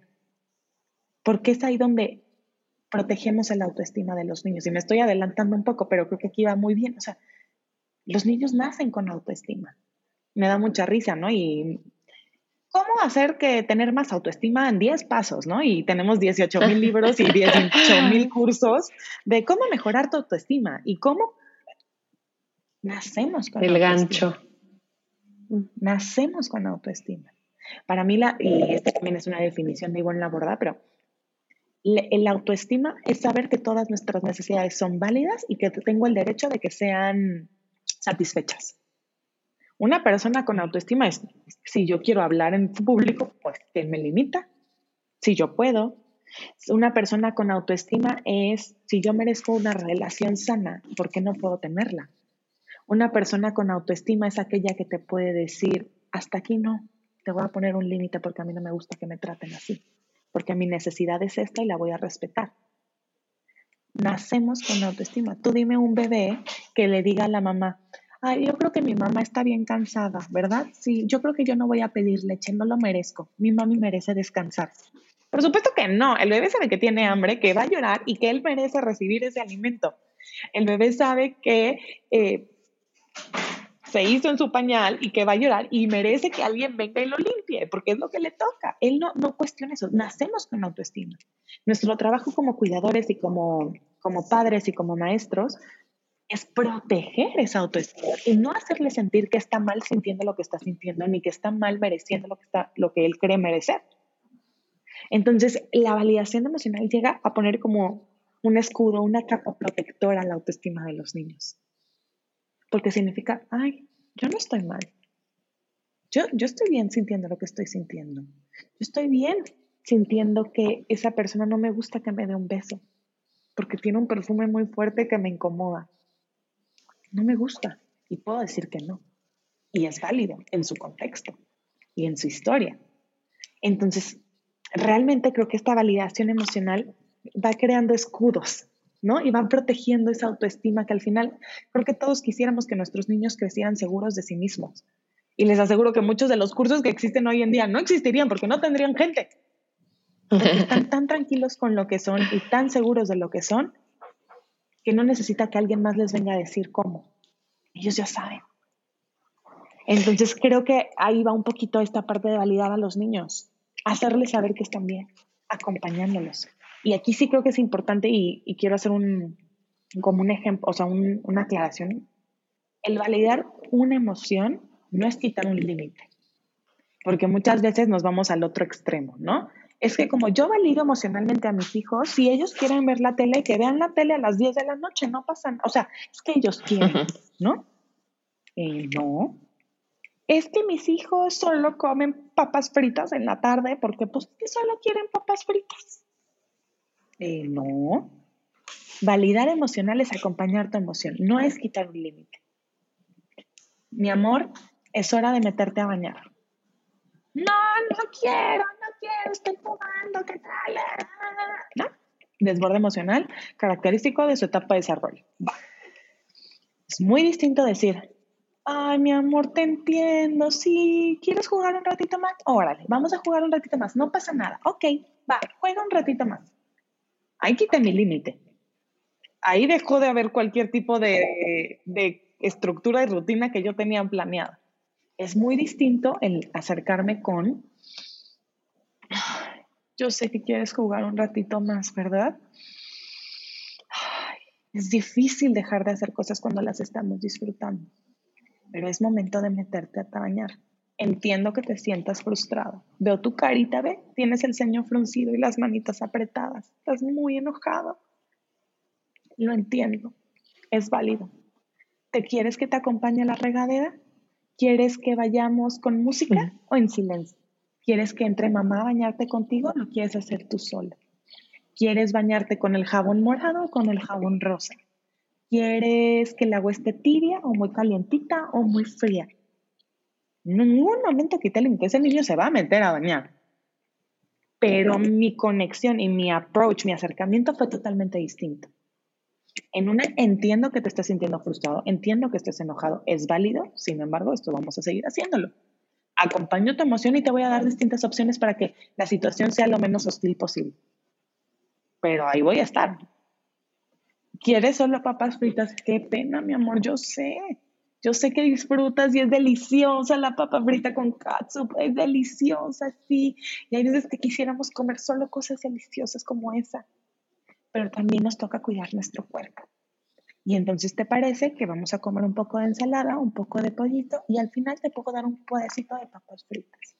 porque es ahí donde protegemos el autoestima de los niños. Y me estoy adelantando un poco, pero creo que aquí va muy bien. O sea, los niños nacen con autoestima. Me da mucha risa, ¿no? Y cómo hacer que tener más autoestima en 10 pasos, ¿no? Y tenemos 18 mil libros y 18 mil cursos de cómo mejorar tu autoestima y cómo nacemos con El gancho. Nacemos con autoestima. Para mí, la, y esta también es una definición de igual la borda, pero el autoestima es saber que todas nuestras necesidades son válidas y que tengo el derecho de que sean satisfechas. Una persona con autoestima es, si yo quiero hablar en público, pues que me limita. Si yo puedo. Una persona con autoestima es, si yo merezco una relación sana, ¿por qué no puedo tenerla? Una persona con autoestima es aquella que te puede decir, hasta aquí no, te voy a poner un límite porque a mí no me gusta que me traten así, porque mi necesidad es esta y la voy a respetar. Nacemos con autoestima. Tú dime un bebé que le diga a la mamá, Ay, yo creo que mi mamá está bien cansada, ¿verdad? Sí, yo creo que yo no voy a pedir leche, no lo merezco. Mi mami merece descansar. Por supuesto que no. El bebé sabe que tiene hambre, que va a llorar y que él merece recibir ese alimento. El bebé sabe que eh, se hizo en su pañal y que va a llorar y merece que alguien venga y lo limpie, porque es lo que le toca. Él no, no cuestiona eso. Nacemos con autoestima. Nuestro trabajo como cuidadores y como, como padres y como maestros es proteger esa autoestima y no hacerle sentir que está mal sintiendo lo que está sintiendo, ni que está mal mereciendo lo que, está, lo que él cree merecer. Entonces, la validación emocional llega a poner como un escudo, una capa protectora a la autoestima de los niños. Porque significa, ay, yo no estoy mal. Yo, yo estoy bien sintiendo lo que estoy sintiendo. Yo estoy bien sintiendo que esa persona no me gusta que me dé un beso, porque tiene un perfume muy fuerte que me incomoda no me gusta y puedo decir que no. Y es válido en su contexto y en su historia. Entonces, realmente creo que esta validación emocional va creando escudos, ¿no? Y va protegiendo esa autoestima que al final creo que todos quisiéramos que nuestros niños crecieran seguros de sí mismos. Y les aseguro que muchos de los cursos que existen hoy en día no existirían porque no tendrían gente. están tan tranquilos con lo que son y tan seguros de lo que son que no necesita que alguien más les venga a decir cómo. Ellos ya saben. Entonces creo que ahí va un poquito esta parte de validar a los niños, hacerles saber que están bien, acompañándolos. Y aquí sí creo que es importante y, quiero hacer un, como un ejemplo, o sea, una aclaración. El validar una emoción no es quitar un límite, porque muchas veces nos vamos al otro extremo, ¿no? es que como yo valido emocionalmente a mis hijos, si ellos quieren ver la tele, que vean la tele a las 10 de la noche, no pasan, o sea, es que ellos quieren, ¿no? Eh, no. Es que mis hijos solo comen papas fritas en la tarde porque pues que solo quieren papas fritas. Eh, no. Validar emocional es acompañar tu emoción, no es quitar un límite. Mi amor, es hora de meterte a bañar. No, no quiero, quiero, estoy jugando, ¿qué tal? ¿No? Desborde emocional, característico de su etapa de desarrollo. Es muy distinto decir, ay, mi amor, te entiendo, sí, ¿quieres jugar un ratito más? Órale, vamos a jugar un ratito más, no pasa nada. Ok, va, juega un ratito más. Ahí quité mi límite. Ahí dejó de haber cualquier tipo de, de estructura y rutina que yo tenía planeada. Es muy distinto el acercarme con, yo sé que quieres jugar un ratito más, ¿verdad? Es difícil dejar de hacer cosas cuando las estamos disfrutando, pero es momento de meterte a bañar. Entiendo que te sientas frustrado. Veo tu carita, ve, tienes el ceño fruncido y las manitas apretadas. Estás muy enojado. Lo entiendo. Es válido. ¿Te quieres que te acompañe a la regadera? ¿Quieres que vayamos con música o en silencio? ¿Quieres que entre mamá a bañarte contigo o lo quieres hacer tú sola? ¿Quieres bañarte con el jabón morado o con el jabón rosa? ¿Quieres que el agua esté tibia o muy calientita o muy fría? En ningún momento quité el ese niño se va a meter a bañar. Pero mi conexión y mi approach, mi acercamiento fue totalmente distinto. En una entiendo que te estés sintiendo frustrado, entiendo que estés enojado, es válido, sin embargo, esto vamos a seguir haciéndolo. Acompaño tu emoción y te voy a dar distintas opciones para que la situación sea lo menos hostil posible pero ahí voy a estar. ¿Quieres solo papas fritas? Qué pena, mi amor, yo sé. Yo sé que disfrutas y es deliciosa la papa frita con katsup, es deliciosa, sí. Y hay veces que quisiéramos comer solo cosas deliciosas como esa. Pero también nos toca cuidar nuestro cuerpo. Y entonces te parece que vamos a comer un poco de ensalada, un poco de pollito y al final te puedo dar un pedacito de papas fritas.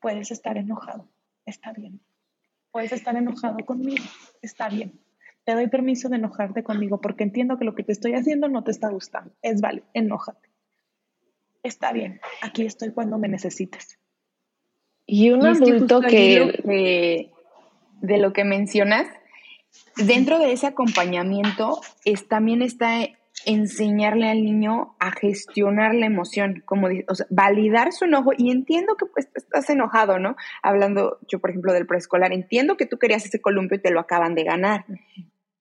Puedes estar enojado, está bien puedes estar enojado conmigo, está bien. Te doy permiso de enojarte conmigo porque entiendo que lo que te estoy haciendo no te está gustando. Es vale, enójate. Está bien, aquí estoy cuando me necesites. Y un adulto que, de lo que mencionas, dentro de ese acompañamiento es, también está enseñarle al niño a gestionar la emoción, como o sea, validar su enojo. Y entiendo que pues, estás enojado, ¿no? Hablando yo, por ejemplo, del preescolar, entiendo que tú querías ese columpio y te lo acaban de ganar,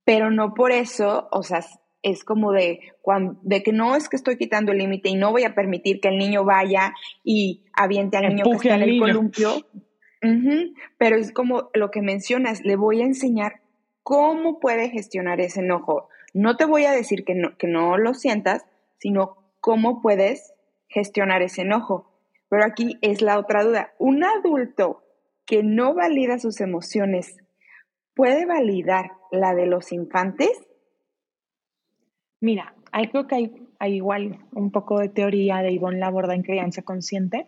pero no por eso, o sea, es como de, cuando, de que no es que estoy quitando el límite y no voy a permitir que el niño vaya y aviente al niño que está en el columpio. pero es como lo que mencionas, le voy a enseñar cómo puede gestionar ese enojo no te voy a decir que no, que no lo sientas, sino cómo puedes gestionar ese enojo. Pero aquí es la otra duda. Un adulto que no valida sus emociones, ¿puede validar la de los infantes? Mira, hay, creo que hay, igual un poco de teoría de Ivonne Laborda en crianza consciente.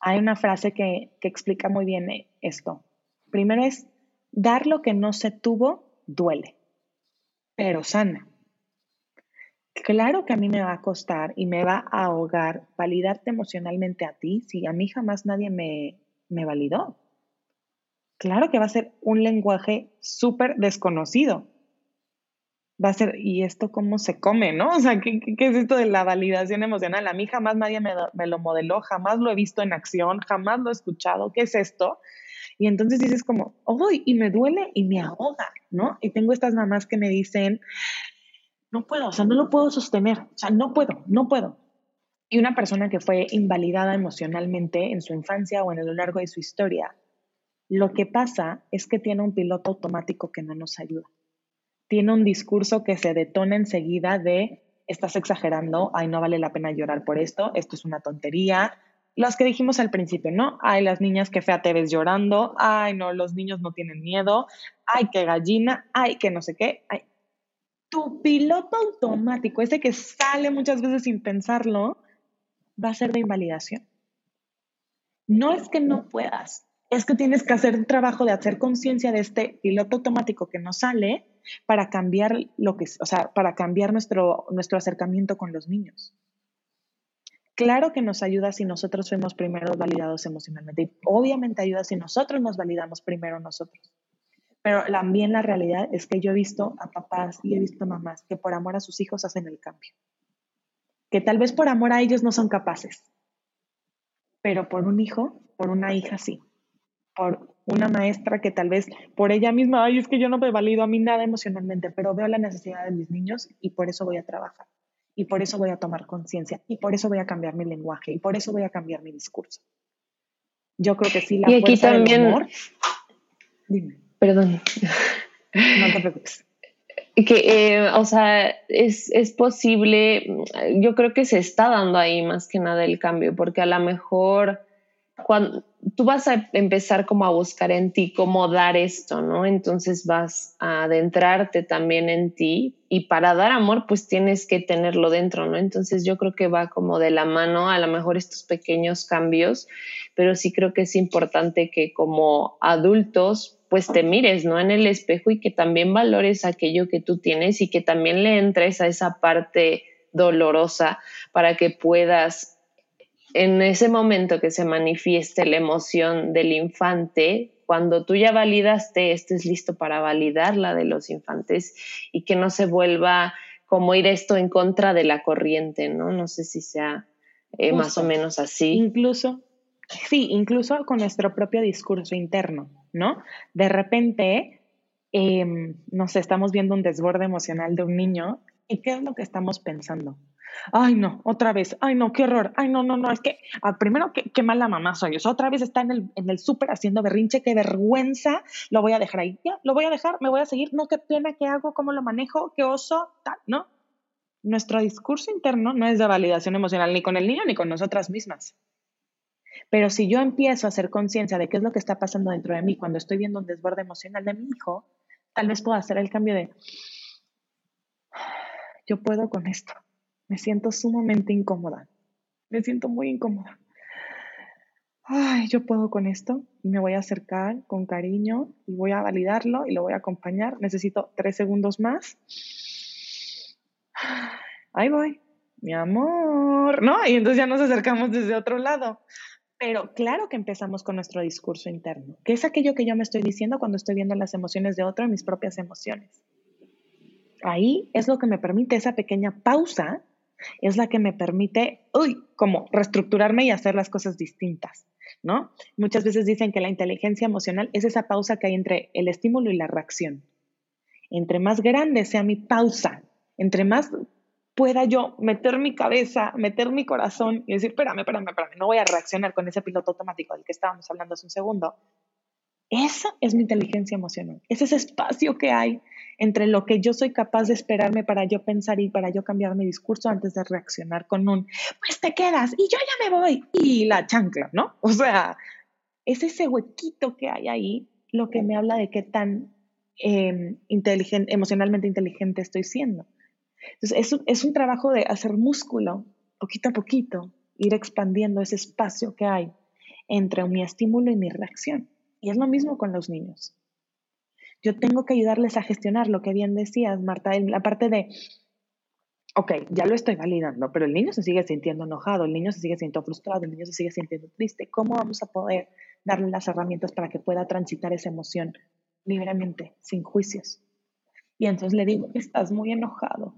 Hay una frase que, que explica muy bien esto. Primero es, dar lo que no se tuvo duele pero sana. Claro que a mí me va a costar y me va a ahogar validarte emocionalmente a ti si a mí jamás nadie me, me validó. Claro que va a ser un lenguaje súper desconocido. Va a ser, ¿y esto cómo se come, no? O sea, ¿qué, es esto de la validación emocional? A mí jamás nadie me, lo modeló, jamás lo he visto en acción, jamás lo he escuchado. ¿Qué es esto? Y entonces dices como, ¡ay! y me duele y me ahoga, ¿no? Y tengo estas mamás que me dicen, no puedo, o sea, no lo puedo sostener, o sea, no puedo, no puedo. Y una persona que fue invalidada emocionalmente en su infancia o en lo largo de su historia, lo que pasa es que tiene un piloto automático que no nos ayuda. Tiene un discurso que se detona enseguida de, estás exagerando, ay, no vale la pena llorar por esto, esto es una tontería, las que dijimos al principio, ¿no? Ay, las niñas que fea te ves llorando, ay, no, los niños no tienen miedo, ay, qué gallina, ay, que no sé qué. Ay. Tu piloto automático, ese que sale muchas veces sin pensarlo, va a ser de invalidación. No es que no puedas, es que tienes que hacer un trabajo de hacer conciencia de este piloto automático que no sale para cambiar lo que, o sea, para cambiar nuestro, nuestro acercamiento con los niños. Claro que nos ayuda si nosotros fuimos primero validados emocionalmente y obviamente ayuda si nosotros nos validamos primero nosotros. Pero también la realidad es que yo he visto a papás y he visto a mamás que por amor a sus hijos hacen el cambio. Que tal vez por amor a ellos no son capaces, pero por un hijo, por una hija sí. Por una maestra que tal vez por ella misma, ay, es que yo no me valido a mí nada emocionalmente, pero veo la necesidad de mis niños y por eso voy a trabajar y por eso voy a tomar conciencia y por eso voy a cambiar mi lenguaje y por eso voy a cambiar mi discurso. Yo creo que sí, la y aquí también, Dime. Perdón. No te preocupes. que, eh, o sea, es, es, posible, yo creo que se está dando ahí más que nada el cambio, porque a lo mejor cuando tú vas a empezar como a buscar en ti cómo dar esto, ¿no? Entonces vas a adentrarte también en ti y para dar amor pues tienes que tenerlo dentro, ¿no? Entonces yo creo que va como de la mano a lo mejor estos pequeños cambios, pero sí creo que es importante que como adultos pues te mires, ¿no? En el espejo y que también valores aquello que tú tienes y que también le entres a esa parte dolorosa para que puedas, en ese momento que se manifieste la emoción del infante, cuando tú ya validaste, estés listo para validar la de los infantes y que no se vuelva como ir esto en contra de la corriente, ¿no? No sé si sea eh, más o menos así. Incluso, sí, incluso con nuestro propio discurso interno. ¿no? De repente, eh, no sé, estamos viendo un desborde emocional de un niño y ¿qué es lo que estamos pensando? Ay, no, otra vez, ay, no, qué horror, ay, no, no, no, es que ah, primero, qué, qué, mala mamá soy, o otra vez está en el, en el súper haciendo berrinche, qué vergüenza, lo voy a dejar ahí, ya, lo voy a dejar, me voy a seguir, no, qué pena, qué hago, cómo lo manejo, qué oso, tal, ¿no? Nuestro discurso interno no es de validación emocional ni con el niño ni con nosotras mismas. Pero si yo empiezo a hacer conciencia de qué es lo que está pasando dentro de mí cuando estoy viendo un desborde emocional de mi hijo, tal vez pueda hacer el cambio de, yo puedo con esto. Me siento sumamente incómoda. Me siento muy incómoda. Ay, yo puedo con esto y me voy a acercar con cariño y voy a validarlo y lo voy a acompañar. Necesito tres segundos más. Ahí voy, mi amor, ¿no? Y entonces ya nos acercamos desde otro lado. Pero claro que empezamos con nuestro discurso interno, que es aquello que yo me estoy diciendo cuando estoy viendo las emociones de otro y mis propias emociones. Ahí es lo que me permite esa pequeña pausa, es la que me permite, uy, como reestructurarme y hacer las cosas distintas, ¿no? Muchas veces dicen que la inteligencia emocional es esa pausa que hay entre el estímulo y la reacción. Entre más grande sea mi pausa, entre más pueda yo meter mi cabeza, meter mi corazón y decir, espérame, espérame, espérame, no voy a reaccionar con ese piloto automático del que estábamos hablando hace un segundo. Esa es mi inteligencia emocional. Es ese espacio que hay entre lo que yo soy capaz de esperarme para yo pensar y para yo cambiar mi discurso antes de reaccionar con un, pues te quedas y yo ya me voy y la chancla, ¿no? O sea, es ese huequito que hay ahí lo que me habla de qué tan eh, inteligente, emocionalmente inteligente estoy siendo. Entonces, es un, trabajo de hacer músculo, poquito a poquito, ir expandiendo ese espacio que hay entre mi estímulo y mi reacción. Y es lo mismo con los niños. Yo tengo que ayudarles a gestionar lo que bien decías, Marta, la parte de, ok, ya lo estoy validando, pero el niño se sigue sintiendo enojado, el niño se sigue sintiendo frustrado, el niño se sigue sintiendo triste. ¿Cómo vamos a poder darle las herramientas para que pueda transitar esa emoción libremente, sin juicios? Y entonces le digo, estás muy enojado,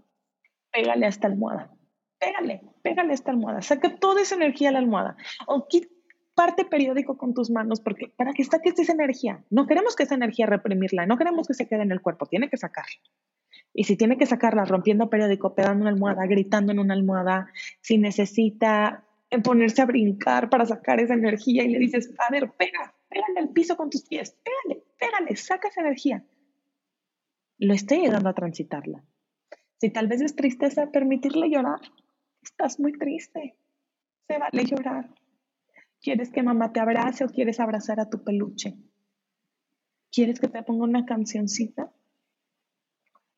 pégale a esta almohada. Pégale, pégale a esta almohada. Saca toda esa energía a la almohada. O parte periódico con tus manos porque para que saques esa energía. No queremos que esa energía reprimirla, no queremos que se quede en el cuerpo, tiene que sacarla. Y si tiene que sacarla rompiendo periódico, pegando una almohada, gritando en una almohada, si necesita ponerse a brincar para sacar esa energía y le dices, a ver, pega, pégale al piso con tus pies, pégale, pégale, saca esa energía. Lo estoy ayudando a transitarla. Si tal vez es tristeza, permitirle llorar. Estás muy triste. Se vale llorar. ¿Quieres que mamá te abrace o quieres abrazar a tu peluche? ¿Quieres que te ponga una cancioncita?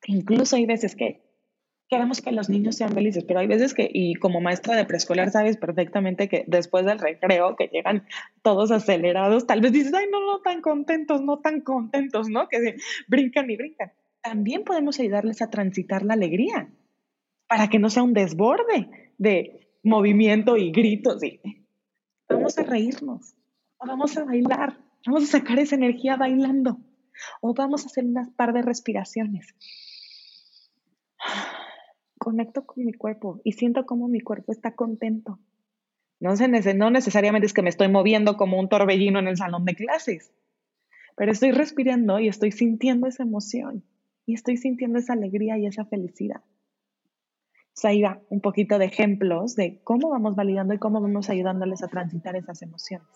Incluso hay veces que queremos que los niños sean felices, pero hay veces que, y como maestra de preescolar sabes perfectamente que después del recreo, que llegan todos acelerados, tal vez dices, ay, no, no tan contentos, no tan contentos, ¿no? Que brincan y brincan también podemos ayudarles a transitar la alegría para que no sea un desborde de movimiento y gritos. Y vamos a reírnos, o vamos a bailar, vamos a sacar esa energía bailando, o vamos a hacer unas par de respiraciones. Conecto con mi cuerpo y siento como mi cuerpo está contento. No, no necesariamente es que me estoy moviendo como un torbellino en el salón de clases, pero estoy respirando y estoy sintiendo esa emoción y estoy sintiendo esa alegría y esa felicidad. O ahí va un poquito de ejemplos de cómo vamos validando y cómo vamos ayudándoles a transitar esas emociones.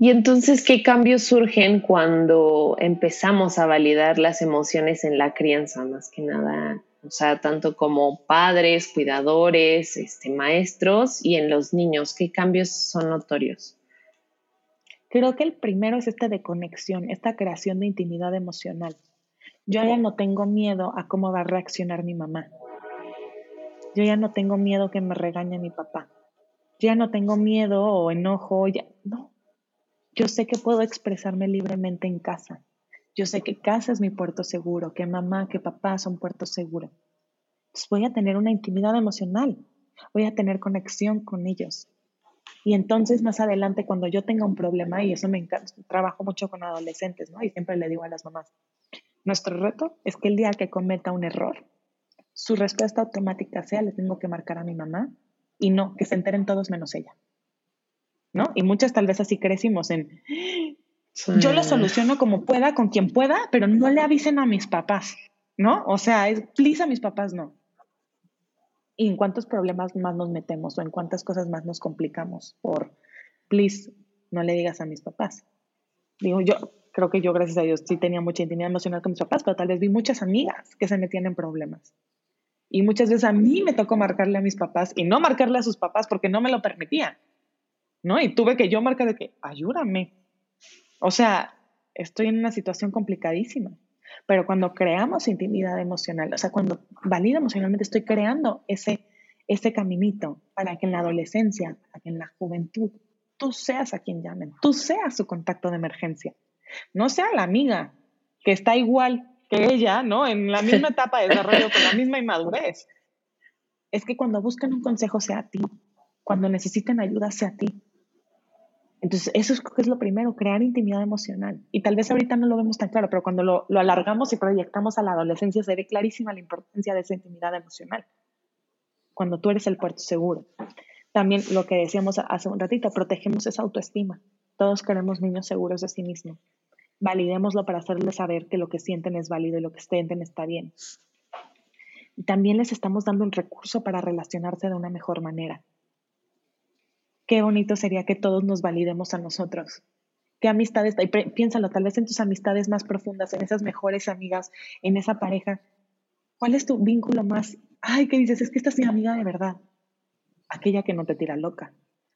Y entonces, ¿qué cambios surgen cuando empezamos a validar las emociones en la crianza, más que nada? O sea, tanto como padres, cuidadores, este, maestros y en los niños, ¿qué cambios son notorios? Creo que el primero es este de conexión, esta creación de intimidad emocional. Yo ya no tengo miedo a cómo va a reaccionar mi mamá. Yo ya no tengo miedo que me regañe mi papá. Ya no tengo miedo o enojo, ya no. Yo sé que puedo expresarme libremente en casa. Yo sé que casa es mi puerto seguro, que mamá, que papá son puertos seguros. Entonces voy a tener una intimidad emocional, voy a tener conexión con ellos. Y entonces más adelante cuando yo tenga un problema, y eso me encanta, trabajo mucho con adolescentes, ¿no? Y siempre le digo a las mamás, nuestro reto es que el día que cometa un error, su respuesta automática sea, le tengo que marcar a mi mamá y no, que se enteren todos menos ella. ¿No? Y muchas tal vez así crecimos en, yo lo soluciono como pueda, con quien pueda, pero no le avisen a mis papás, ¿no? O sea, es, please a mis papás no y en cuántos problemas más nos metemos o en cuántas cosas más nos complicamos por, please, no le digas a mis papás. Digo, yo creo que yo, gracias a Dios, sí tenía mucha intimidad emocional con mis papás, pero tal vez vi muchas amigas que se metían en problemas. Y muchas veces a mí me tocó marcarle a mis papás y no marcarle a sus papás porque no me lo permitían. ¿No? Y tuve que yo marcar de que, ayúdame. O sea, estoy en una situación complicadísima. Pero cuando creamos intimidad emocional, o sea, cuando valido emocionalmente, estoy creando ese, ese caminito para que en la adolescencia, para que en la juventud, tú seas a quien llamen, tú seas su contacto de emergencia. No sea la amiga que está igual que ella, ¿no? En la misma etapa de desarrollo, con la misma inmadurez. Es que cuando busquen un consejo sea a ti, cuando necesiten ayuda sea a ti, entonces, eso es, es lo primero, crear intimidad emocional. Y tal vez ahorita no lo vemos tan claro, pero cuando lo, lo alargamos y proyectamos a la adolescencia, se ve clarísima la importancia de esa intimidad emocional. Cuando tú eres el puerto seguro. También lo que decíamos hace un ratito, protegemos esa autoestima. Todos queremos niños seguros de sí mismos. Validémoslo para hacerles saber que lo que sienten es válido y lo que sienten está bien. Y también les estamos dando un recurso para relacionarse de una mejor manera qué bonito sería que todos nos validemos a nosotros. ¿Qué amistades? Y piénsalo, tal vez en tus amistades más profundas, en esas mejores amigas, en esa pareja. ¿Cuál es tu vínculo más? Ay, ¿qué dices? Es que esta es mi amiga de verdad. Aquella que no te tira loca.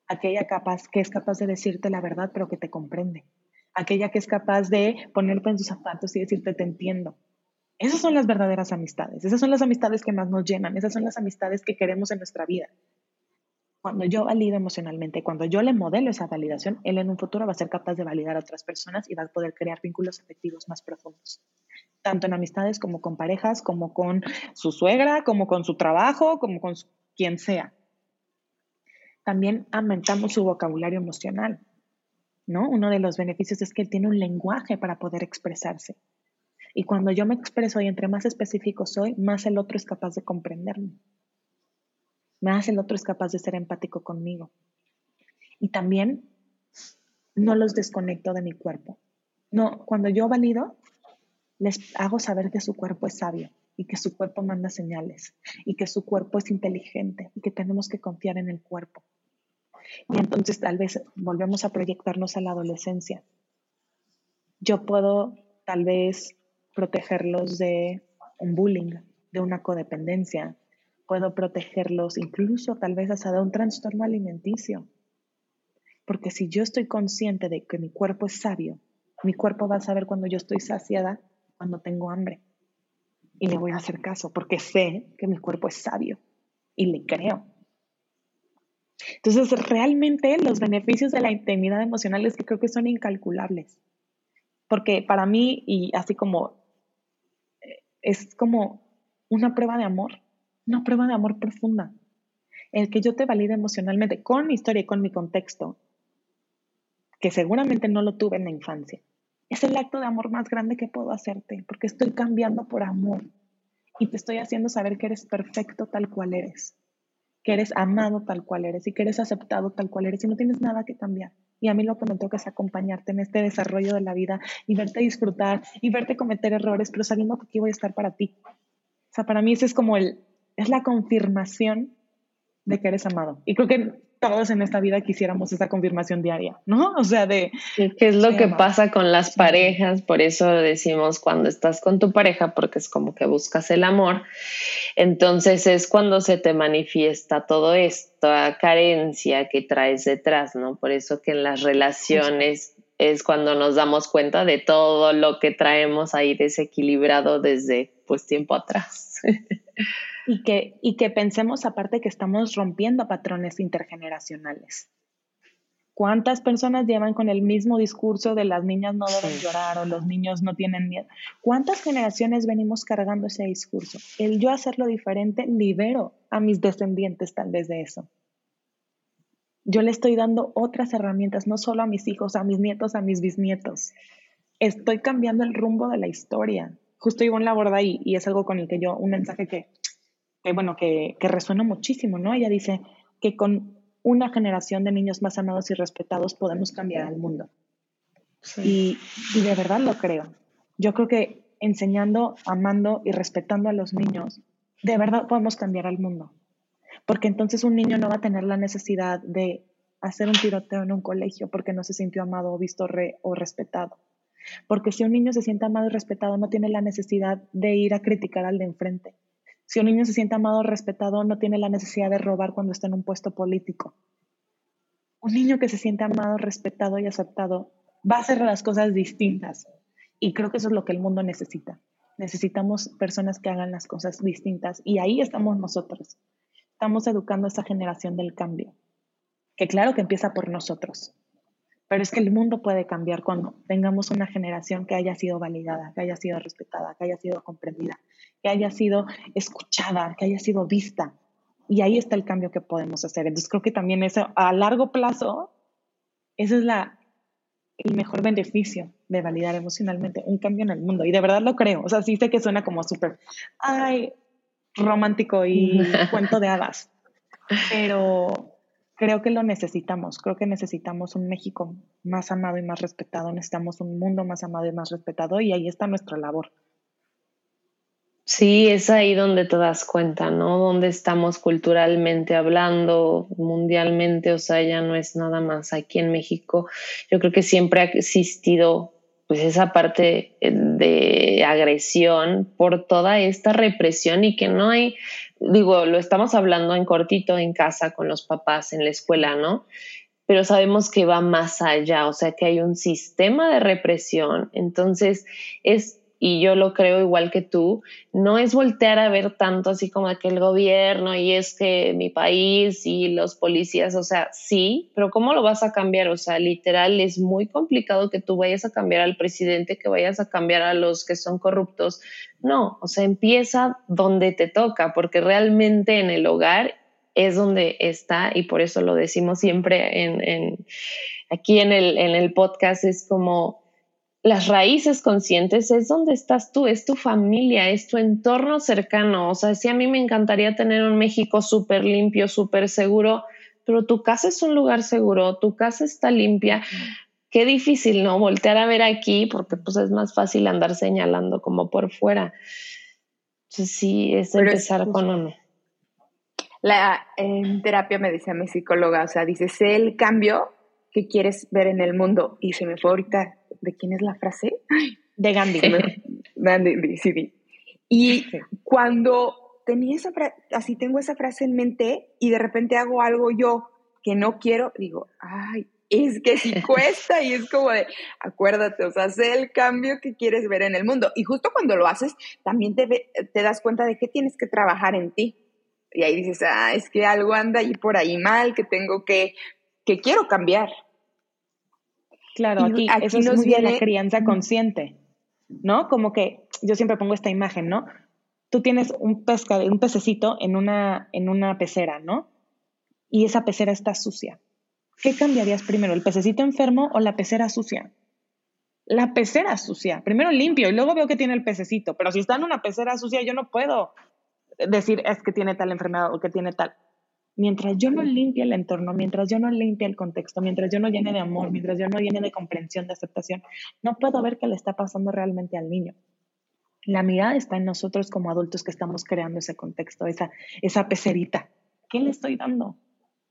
Aquella capaz, que es capaz de decirte la verdad, pero que te comprende. Aquella que es capaz de ponerte en sus zapatos y decirte te entiendo. Esas son las verdaderas amistades. Esas son las amistades que más nos llenan. Esas son las amistades que queremos en nuestra vida. Cuando yo valido emocionalmente, cuando yo le modelo esa validación, él en un futuro va a ser capaz de validar a otras personas y va a poder crear vínculos afectivos más profundos, tanto en amistades como con parejas, como con su suegra, como con su trabajo, como con quien sea. También aumentamos su vocabulario emocional, ¿no? Uno de los beneficios es que él tiene un lenguaje para poder expresarse. Y cuando yo me expreso y entre más específico soy, más el otro es capaz de comprenderme más el otro es capaz de ser empático conmigo. Y también no los desconecto de mi cuerpo. No, cuando yo valido, les hago saber que su cuerpo es sabio y que su cuerpo manda señales y que su cuerpo es inteligente y que tenemos que confiar en el cuerpo. Y entonces tal vez volvemos a proyectarnos a la adolescencia. Yo puedo tal vez protegerlos de un bullying, de una codependencia, puedo protegerlos incluso tal vez hasta de un trastorno alimenticio. Porque si yo estoy consciente de que mi cuerpo es sabio, mi cuerpo va a saber cuando yo estoy saciada, cuando tengo hambre. Y le voy a hacer caso porque sé que mi cuerpo es sabio y le creo. Entonces, realmente los beneficios de la intimidad emocional es que creo que son incalculables. Porque para mí, y así como, eh, es como una prueba de amor una prueba de amor profunda. El que yo te valide emocionalmente con mi historia y con mi contexto, que seguramente no lo tuve en la infancia. Es el acto de amor más grande que puedo hacerte, porque estoy cambiando por amor y te estoy haciendo saber que eres perfecto tal cual eres, que eres amado tal cual eres y que eres aceptado tal cual eres y no tienes nada que cambiar. Y a mí lo que me toca es acompañarte en este desarrollo de la vida y verte disfrutar y verte cometer errores, pero sabiendo que aquí voy a estar para ti. O sea, para mí ese es como el, es la confirmación de que eres amado. Y creo que todos en esta vida quisiéramos esa confirmación diaria, ¿no? O sea, de... ¿Qué es lo que pasa con las parejas? Por eso decimos cuando estás con tu pareja, porque es como que buscas el amor, entonces es cuando se te manifiesta todo esta carencia que traes detrás, ¿no? Por eso que en las relaciones es cuando nos damos cuenta de todo lo que traemos ahí desequilibrado desde pues tiempo atrás. Y que, y que pensemos aparte que estamos rompiendo patrones intergeneracionales. ¿Cuántas personas llevan con el mismo discurso de las niñas no deben llorar o los niños no tienen miedo? ¿Cuántas generaciones venimos cargando ese discurso? El yo hacerlo diferente libero a mis descendientes tal vez de eso. Yo le estoy dando otras herramientas, no solo a mis hijos, a mis nietos, a mis bisnietos. Estoy cambiando el rumbo de la historia. Justo iba la borda ahí y es algo con el que yo, un mensaje que que bueno, que, que resuena muchísimo, ¿no? Ella dice que con una generación de niños más amados y respetados podemos cambiar al mundo. Y, y, de verdad lo creo. Yo creo que enseñando, amando y respetando a los niños, de verdad podemos cambiar al mundo. Porque entonces un niño no va a tener la necesidad de hacer un tiroteo en un colegio porque no se sintió amado o visto re, o respetado. Porque si un niño se siente amado y respetado, no tiene la necesidad de ir a criticar al de enfrente si un niño se siente amado o respetado, no tiene la necesidad de robar cuando está en un puesto político. Un niño que se siente amado, respetado y aceptado va a hacer las cosas distintas. Y creo que eso es lo que el mundo necesita. Necesitamos personas que hagan las cosas distintas. Y ahí estamos nosotros. Estamos educando a esa generación del cambio. Que claro que empieza por nosotros. Pero es que el mundo puede cambiar cuando tengamos una generación que haya sido validada, que haya sido respetada, que haya sido comprendida, que haya sido escuchada, que haya sido vista. Y ahí está el cambio que podemos hacer. Entonces creo que también eso a largo plazo, ese es la, el mejor beneficio de validar emocionalmente un cambio en el mundo. Y de verdad lo creo. O sea, sí sé que suena como súper, ay, romántico y cuento de hadas. Pero creo que lo necesitamos. Creo que necesitamos un México más amado y más respetado. Necesitamos un mundo más amado y más respetado. Y ahí está nuestra labor. Sí, es ahí donde te das cuenta, ¿no? Donde estamos culturalmente hablando, mundialmente, o sea, ya no es nada más aquí en México. Yo creo que siempre ha existido pues esa parte de agresión por toda esta represión y que no hay, digo, lo estamos hablando en cortito en casa con los papás en la escuela, ¿no? Pero sabemos que va más allá, o sea, que hay un sistema de represión. Entonces, es y yo lo creo igual que tú, no es voltear a ver tanto así como que el gobierno y es que mi país y los policías, o sea, sí, pero ¿cómo lo vas a cambiar? O sea, literal es muy complicado que tú vayas a cambiar al presidente, que vayas a cambiar a los que son corruptos. No, o sea, empieza donde te toca, porque realmente en el hogar es donde está y por eso lo decimos siempre en, aquí en el, en el podcast, es como las raíces conscientes es donde estás tú, es tu familia, es tu entorno cercano. O sea, sí, a mí me encantaría tener un México súper limpio, súper seguro, pero tu casa es un lugar seguro, tu casa está limpia. Qué difícil, ¿no? Voltear a ver aquí porque pues es más fácil andar señalando como por fuera. Entonces sí, es empezar con uno. La, en terapia me decía mi psicóloga, o sea, dice, sé el cambio que quieres ver en el mundo. Y se me fue ahorita ¿de quién es la frase? De Gandhi. Gandhi, sí. Y cuando tenía esa frase, así tengo esa frase en mente y de repente hago algo yo que no quiero, digo, ay, es que sí cuesta y es como de, acuérdate, o sea, sé el cambio que quieres ver en el mundo. Y justo cuando lo haces, también te, te das cuenta de que tienes que trabajar en ti. Y ahí dices, ah, es que algo anda ahí por ahí mal, que tengo que, que quiero cambiar. Claro, aquí, eso es muy viene... la crianza consciente, ¿no? Como que yo siempre pongo esta imagen, ¿no? Tú tienes un, pesca, un pececito en una, en una pecera, ¿no? Y esa pecera está sucia. ¿Qué cambiarías primero, el pececito enfermo o la pecera sucia? La pecera sucia. Primero limpio y luego veo que tiene el pececito. Pero si está en una pecera sucia, yo no puedo decir es que tiene tal enfermedad o que tiene tal mientras yo no limpie el entorno, mientras yo no limpie el contexto, mientras yo no llene de amor, mientras yo no llene de comprensión, de aceptación, no puedo ver qué le está pasando realmente al niño. La mirada está en nosotros como adultos que estamos creando ese contexto, esa, esa pecerita. ¿Qué le estoy dando?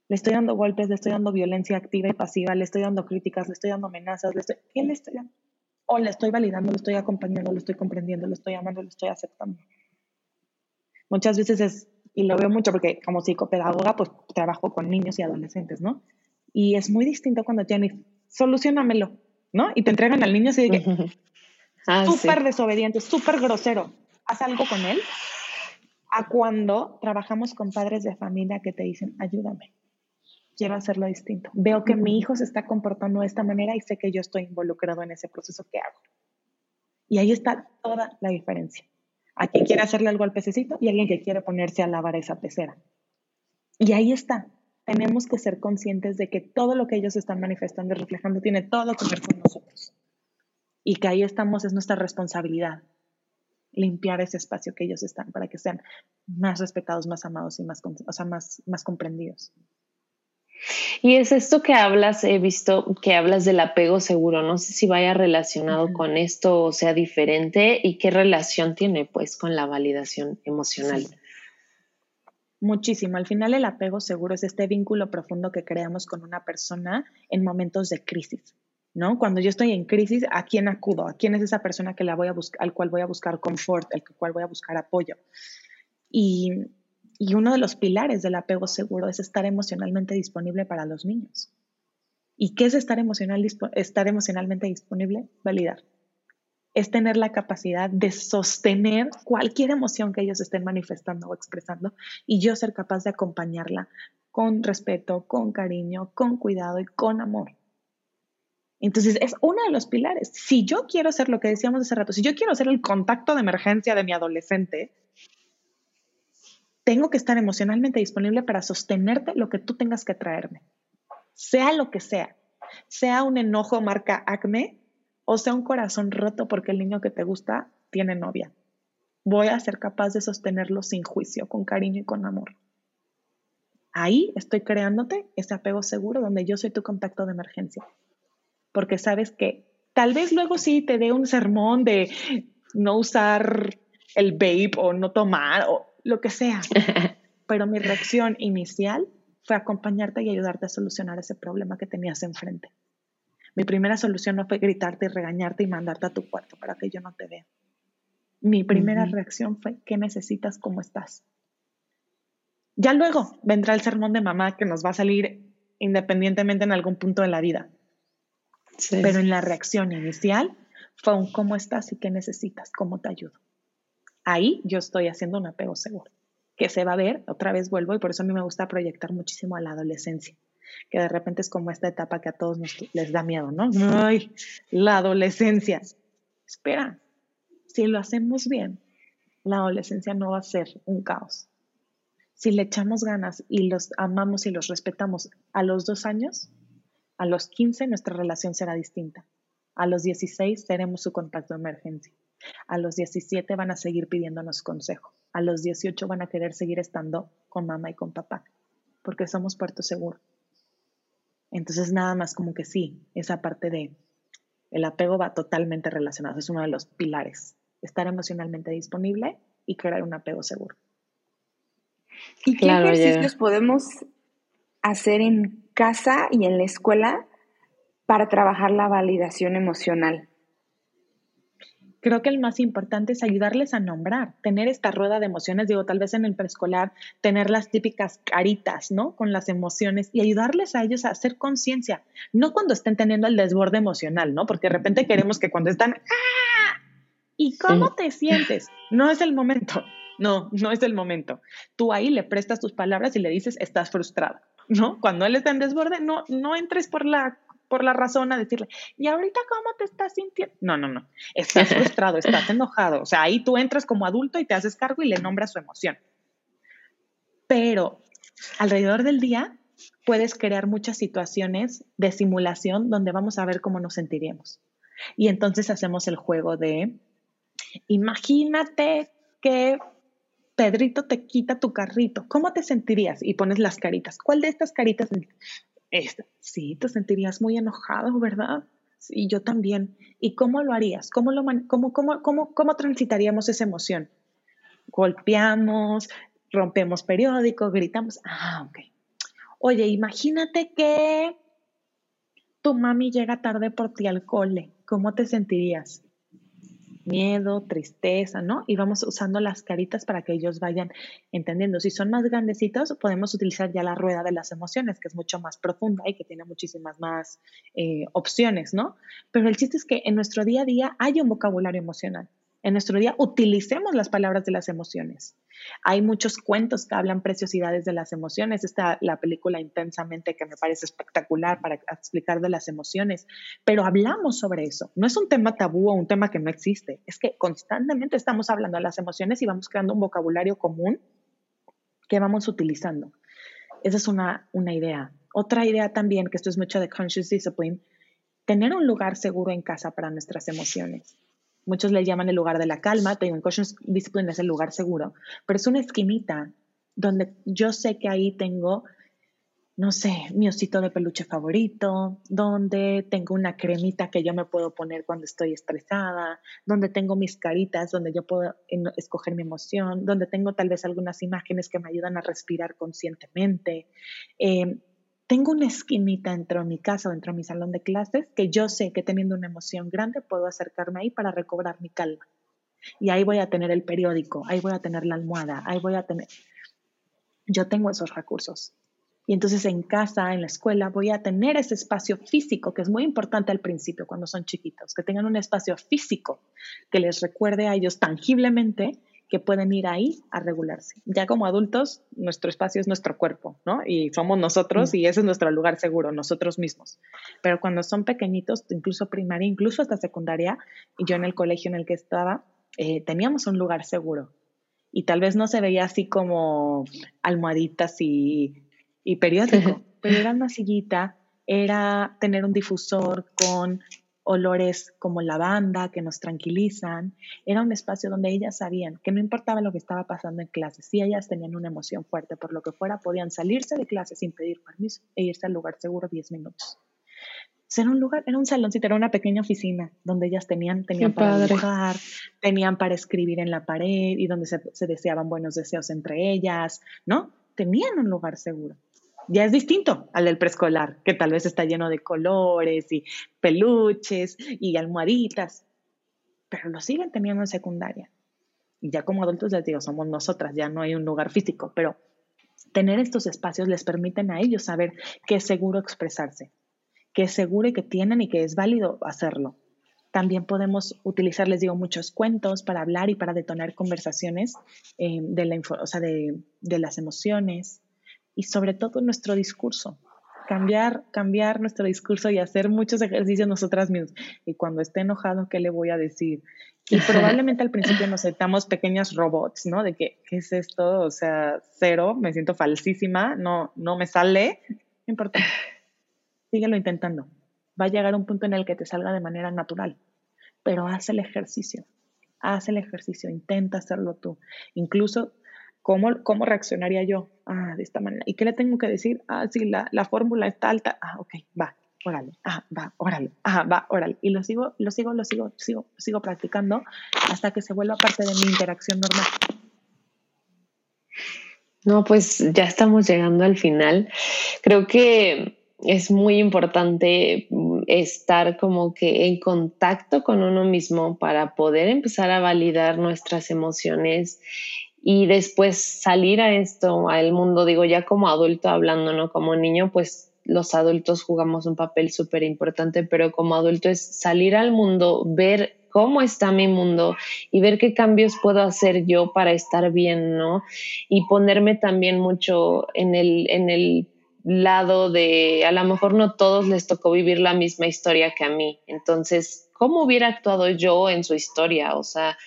Le estoy dando golpes, le estoy dando violencia activa y pasiva, le estoy dando críticas, le estoy dando amenazas, le estoy, ¿qué le estoy dando? O le estoy validando, le estoy acompañando, le estoy comprendiendo, le estoy amando, le estoy aceptando. Muchas veces es, y lo veo mucho porque como psicopedagoga, pues trabajo con niños y adolescentes, ¿no? Y es muy distinto cuando tienes, solucionamelo, ¿no? Y te entregan al niño así de que, ah, súper desobediente, súper grosero, haz algo con él, a cuando trabajamos con padres de familia que te dicen, ayúdame, quiero hacerlo distinto. Veo que mi hijo se está comportando de esta manera y sé que yo estoy involucrado en ese proceso que hago. Y ahí está toda la diferencia. A quien quiere hacerle algo al pececito y alguien que quiere ponerse a lavar esa pecera. Y ahí está. Tenemos que ser conscientes de que todo lo que ellos están manifestando y reflejando tiene todo que ver con nosotros. Y que ahí estamos, es nuestra responsabilidad limpiar ese espacio que ellos están para que sean más respetados, más amados y más, o sea, más, más comprendidos. Y es esto que hablas, he visto que hablas del apego seguro, no sé si vaya relacionado con esto o sea diferente y qué relación tiene pues con la validación emocional. Muchísimo. Al final el apego seguro es este vínculo profundo que creamos con una persona en momentos de crisis. ¿no? Cuando yo estoy en crisis, ¿a quién acudo? ¿A quién es esa persona que la voy a buscar, al cual voy a buscar confort, al cual voy a buscar apoyo? Y, y uno de los pilares del apego seguro es estar emocionalmente disponible para los niños. ¿Y qué es estar, emocional, estar emocionalmente disponible? Validar. Es tener la capacidad de sostener cualquier emoción que ellos estén manifestando o expresando y yo ser capaz de acompañarla con respeto, con cariño, con cuidado y con amor. Entonces, es uno de los pilares. Si yo quiero ser lo que decíamos hace rato, si yo quiero ser el contacto de emergencia de mi adolescente, tengo que estar emocionalmente disponible para sostenerte lo que tú tengas que traerme, sea lo que sea, sea un enojo marca acme o sea un corazón roto porque el niño que te gusta tiene novia. Voy a ser capaz de sostenerlo sin juicio, con cariño y con amor. Ahí estoy creándote ese apego seguro donde yo soy tu contacto de emergencia porque sabes que tal vez luego sí te dé un sermón de no usar el vape o no tomar o lo que sea, pero mi reacción inicial fue acompañarte y ayudarte a solucionar ese problema que tenías enfrente. Mi primera solución no fue gritarte y regañarte y mandarte a tu cuarto para que yo no te vea. Mi primera reacción fue, ¿qué necesitas? ¿Cómo estás? Ya luego vendrá el sermón de mamá que nos va a salir independientemente en algún punto de la vida. Pero en la reacción inicial fue un cómo estás y qué necesitas, cómo te ayudo. Ahí yo estoy haciendo un apego seguro, que se va a ver, otra vez vuelvo, y por eso a mí me gusta proyectar muchísimo a la adolescencia, que de repente es como esta etapa que a todos nos, les da miedo, ¿no? Ay, la adolescencia. Espera, si lo hacemos bien, la adolescencia no va a ser un caos. Si le echamos ganas y los amamos y los respetamos a los dos años, a los 15 nuestra relación será distinta. A los 16 seremos su contacto de emergencia. A los 17 van a seguir pidiéndonos consejo. A los 18 van a querer seguir estando con mamá y con papá, porque somos puerto seguro. Entonces nada más como que sí, esa parte de el apego va totalmente relacionado, es uno de los pilares, estar emocionalmente disponible y crear un apego seguro. ¿Y qué ejercicios podemos hacer en casa y en la escuela para trabajar la validación emocional? Creo que el más importante es ayudarles a nombrar, tener esta rueda de emociones, digo, tal vez en el preescolar, tener las típicas caritas, ¿no? Con las emociones y ayudarles a ellos a hacer conciencia, no cuando estén teniendo el desborde emocional, ¿no? Porque de repente queremos que cuando están, ¡ah! ¿Y cómo te sientes? No es el momento, no, no es el momento. Tú ahí le prestas tus palabras y le dices, estás frustrada. ¿no? Cuando él está en desborde, no, no entres por la, por la razón a decirle, ¿y ahorita cómo te estás sintiendo? No, no, no. Estás frustrado, estás enojado. O sea, ahí tú entras como adulto y te haces cargo y le nombras su emoción. Pero alrededor del día puedes crear muchas situaciones de simulación donde vamos a ver cómo nos sentiríamos. Y entonces hacemos el juego de, imagínate que Pedrito te quita tu carrito, ¿cómo te sentirías? Y pones las caritas. ¿Cuál de estas caritas? Sí, te sentirías muy enojado, ¿verdad? Sí, yo también. ¿Y cómo lo harías? ¿Cómo, lo cómo, cómo, cómo, cómo transitaríamos esa emoción? Golpeamos, rompemos periódico, gritamos. Ah, ok. Oye, imagínate que tu mami llega tarde por ti al cole, ¿cómo te sentirías? Miedo, tristeza, ¿no? Y vamos usando las caritas para que ellos vayan entendiendo. Si son más grandecitos, podemos utilizar ya la rueda de las emociones, que es mucho más profunda y que tiene muchísimas más eh, opciones, ¿no? Pero el chiste es que en nuestro día a día hay un vocabulario emocional en nuestro día utilicemos las palabras de las emociones. Hay muchos cuentos que hablan preciosidades de las emociones. Está la película Intensamente que me parece espectacular para explicar de las emociones, pero hablamos sobre eso. No es un tema tabú o un tema que no existe, es que constantemente estamos hablando de las emociones y vamos creando un vocabulario común que vamos utilizando. Esa es una, una idea. Otra idea también, que esto es mucho de conscious discipline, tener un lugar seguro en casa para nuestras emociones Muchos le llaman el lugar de la calma, pero en Conscious Discipline es el lugar seguro, pero es una esquinita donde yo sé que ahí tengo, no sé, mi osito de peluche favorito, donde tengo una cremita que yo me puedo poner cuando estoy estresada, donde tengo mis caritas, donde yo puedo escoger mi emoción, donde tengo tal vez algunas imágenes que me ayudan a respirar conscientemente. Eh, tengo una esquinita dentro de mi casa o dentro de mi salón de clases que yo sé que teniendo una emoción grande puedo acercarme ahí para recobrar mi calma. Y ahí voy a tener el periódico, ahí voy a tener la almohada, ahí voy a tener... Yo tengo esos recursos. Y entonces en casa, en la escuela, voy a tener ese espacio físico, que es muy importante al principio cuando son chiquitos, que tengan un espacio físico que les recuerde a ellos tangiblemente que pueden ir ahí a regularse. Ya como adultos, nuestro espacio es nuestro cuerpo, ¿no? Y somos nosotros mm. y ese es nuestro lugar seguro, nosotros mismos. Pero cuando son pequeñitos, incluso primaria, incluso hasta secundaria, y yo en el colegio en el que estaba, eh, teníamos un lugar seguro. Y tal vez no se veía así como almohaditas y, y periódico, pero era una sillita, era tener un difusor con olores como lavanda que nos tranquilizan. Era un espacio donde ellas sabían que no importaba lo que estaba pasando en clase, si ellas tenían una emoción fuerte por lo que fuera, podían salirse de clase sin pedir permiso e irse al lugar seguro 10 minutos. Era un lugar, era un saloncito, era una pequeña oficina donde ellas tenían, tenían para dibujar, tenían para escribir en la pared y donde se, se deseaban buenos deseos entre ellas, ¿no? Tenían un lugar seguro ya es distinto al del preescolar, que tal vez está lleno de colores y peluches y almohaditas, pero lo siguen teniendo en secundaria. Y ya como adultos les digo, somos nosotras, ya no hay un lugar físico, pero tener estos espacios les permiten a ellos saber que es seguro expresarse, que es seguro y que tienen y que es válido hacerlo. También podemos utilizar, les digo, muchos cuentos para hablar y para detonar conversaciones eh, de, la, o sea, de, de las emociones, y sobre todo nuestro discurso. Cambiar, cambiar nuestro discurso y hacer muchos ejercicios nosotras mismas. Y cuando esté enojado, ¿qué le voy a decir? Y probablemente al principio nos sentamos pequeños robots, ¿no? De que, ¿qué es esto? O sea, cero, me siento falsísima, no, no me sale. No importa. Síguelo intentando. Va a llegar un punto en el que te salga de manera natural. Pero haz el ejercicio. Haz el ejercicio, intenta hacerlo tú. Incluso ¿Cómo, ¿Cómo reaccionaría yo? Ah, de esta manera. ¿Y qué le tengo que decir? Ah, sí, la, la fórmula está alta. Ah, ok, va, órale. Ah, va, órale. Ah, va, órale. Y lo sigo, lo sigo, lo sigo, sigo, sigo practicando hasta que se vuelva parte de mi interacción normal. No, pues ya estamos llegando al final. Creo que es muy importante estar como que en contacto con uno mismo para poder empezar a validar nuestras emociones y después salir a esto, al mundo, digo, ya como adulto hablando, ¿no? Como niño, pues los adultos jugamos un papel súper importante, pero como adulto es salir al mundo, ver cómo está mi mundo y ver qué cambios puedo hacer yo para estar bien, ¿no? Y ponerme también mucho en el, en el lado de, a lo mejor no todos les tocó vivir la misma historia que a mí, entonces, ¿cómo hubiera actuado yo en su historia? O sea,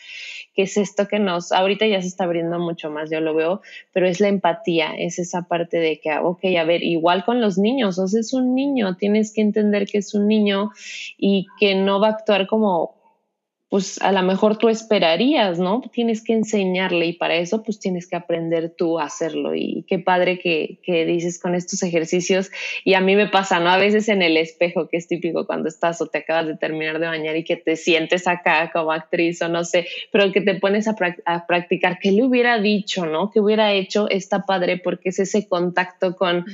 que es esto que nos, ahorita ya se está abriendo mucho más, yo lo veo, pero es la empatía, es esa parte de que, ok, a ver, igual con los niños, o sea, es un niño, tienes que entender que es un niño y que no va a actuar como pues a lo mejor tú esperarías, ¿no? Tienes que enseñarle y para eso pues tienes que aprender tú a hacerlo y qué padre que, que dices con estos ejercicios y a mí me pasa, ¿no? A veces en el espejo, que es típico cuando estás o te acabas de terminar de bañar y que te sientes acá como actriz o no sé, pero que te pones a, a practicar, ¿qué le hubiera dicho, ¿no? ¿Qué hubiera hecho? Está padre porque es ese contacto con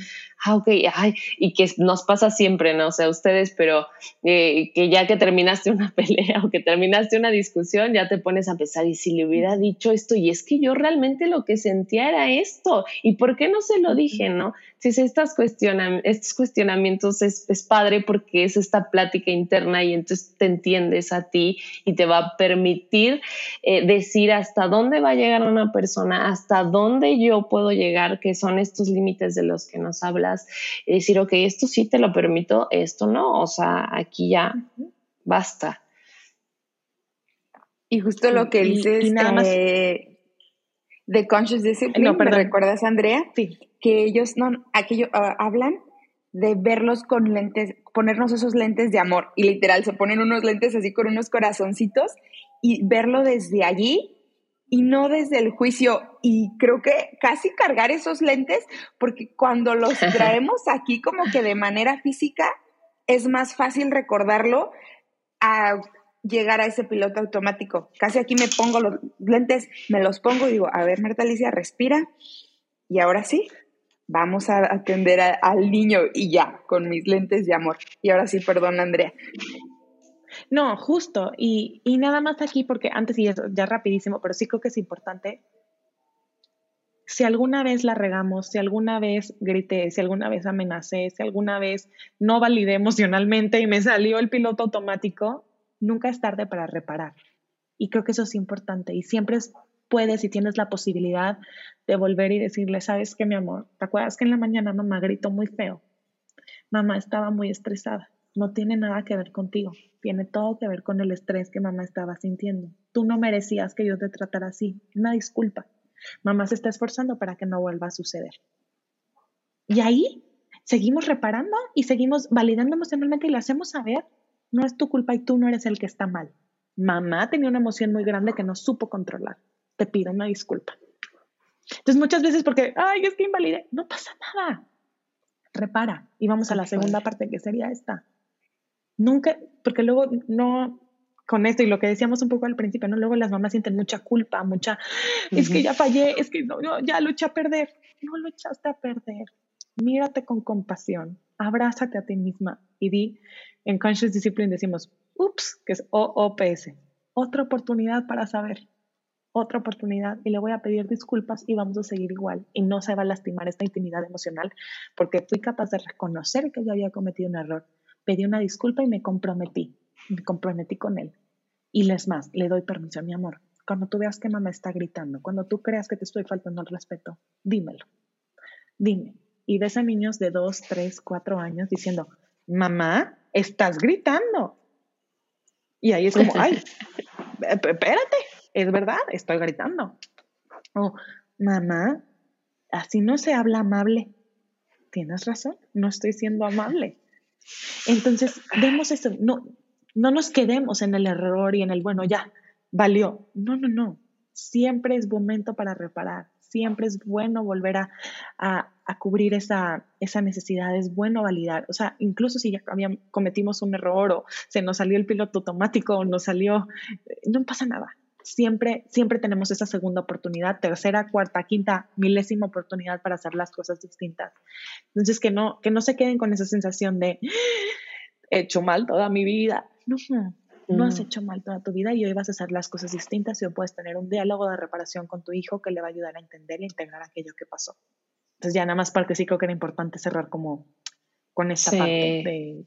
ah, ok, ay, y que nos pasa siempre, no sé, ustedes, pero eh, que ya que terminaste una pelea o que terminaste una discusión, ya te pones a pensar, y si le hubiera dicho esto, y es que yo realmente lo que sentía era esto, ¿y por qué no se lo dije, no? Si estas cuestionan, estos cuestionamientos es, es padre porque es esta plática interna y entonces te entiendes a ti y te va a permitir eh, decir hasta dónde va a llegar una persona, hasta dónde yo puedo llegar, que son estos límites de los que nos habla y decir, ok, esto sí te lo permito, esto no, o sea, aquí ya basta. Y justo lo que dices eh, de Conscious Discipline, ¿me recuerdas, Andrea? Sí. Que ellos no, aquello, ah, hablan de verlos con lentes, ponernos esos lentes de amor. Y literal, se ponen unos lentes así con unos corazoncitos y verlo desde allí y no desde el juicio. Y creo que casi cargar esos lentes, porque cuando los traemos aquí como que de manera física, es más fácil recordarlo a llegar a ese piloto automático. Casi aquí me pongo los lentes, me los pongo y digo, a ver, Marta Alicia, respira. Y ahora sí, vamos a atender al niño y ya, con mis lentes de amor. Y ahora sí, perdón, Andrea. No, justo. Y, y nada más aquí, porque antes y ya rapidísimo, pero sí creo que es importante. Si alguna vez la regamos, si alguna vez grité, si alguna vez amenacé, si alguna vez no validé emocionalmente y me salió el piloto automático, nunca es tarde para reparar. Y creo que eso es importante. Y siempre puedes y tienes la posibilidad de volver y decirle, sabes qué, mi amor, ¿te acuerdas que en la mañana mamá gritó muy feo? Mamá estaba muy estresada no tiene nada que ver contigo, tiene todo que ver con el estrés que mamá estaba sintiendo. Tú no merecías que yo te tratara así. Una disculpa. Mamá se está esforzando para que no vuelva a suceder. Y ahí seguimos reparando y seguimos validando emocionalmente y le hacemos saber, no es tu culpa y tú no eres el que está mal. Mamá tenía una emoción muy grande que no supo controlar. Te pido una disculpa. Entonces muchas veces porque, ay, es que invalide, no pasa nada. Repara. Y vamos a la segunda parte que sería esta nunca, porque luego no, con esto y lo que decíamos un poco al principio, ¿no? Luego las mamás sienten mucha culpa, mucha, es que ya fallé, es que no, ya lo eché a perder. No lo echaste a perder. Mírate con compasión, abrázate a ti misma y di, en Conscious Discipline decimos, ups, que es OOPS, otra oportunidad para saber, otra oportunidad y le voy a pedir disculpas y vamos a seguir igual y no se va a lastimar esta intimidad emocional porque fui capaz de reconocer que yo había cometido un error pedí una disculpa y me comprometí, me comprometí con él. Y les más, le doy permiso, mi amor. Cuando tú veas que mamá está gritando, cuando tú creas que te estoy faltando el respeto, dímelo. Dime. Y ves a niños de dos, tres, cuatro años diciendo, mamá, estás gritando. Y ahí es como, ay, espérate, es verdad, estoy gritando. O, mamá, así no se habla amable. Tienes razón, no estoy siendo amable. Entonces, vemos eso, no, no nos quedemos en el error y en el, bueno, ya, valió. No, no, no. Siempre es momento para reparar. Siempre es bueno volver a, a, cubrir esa, esa, necesidad, es bueno validar. O sea, incluso si ya cometimos un error o se nos salió el piloto automático o nos salió, no pasa nada siempre, siempre tenemos esa segunda oportunidad, tercera, cuarta, quinta, milésima oportunidad para hacer las cosas distintas. Entonces, que no, que no se queden con esa sensación de he hecho mal toda mi vida. No, has hecho mal toda tu vida y hoy vas a hacer las cosas distintas y hoy puedes tener un diálogo de reparación con tu hijo que le va a ayudar a entender e integrar aquello que pasó. Entonces, ya nada más porque sí creo que era importante cerrar como con esta parte de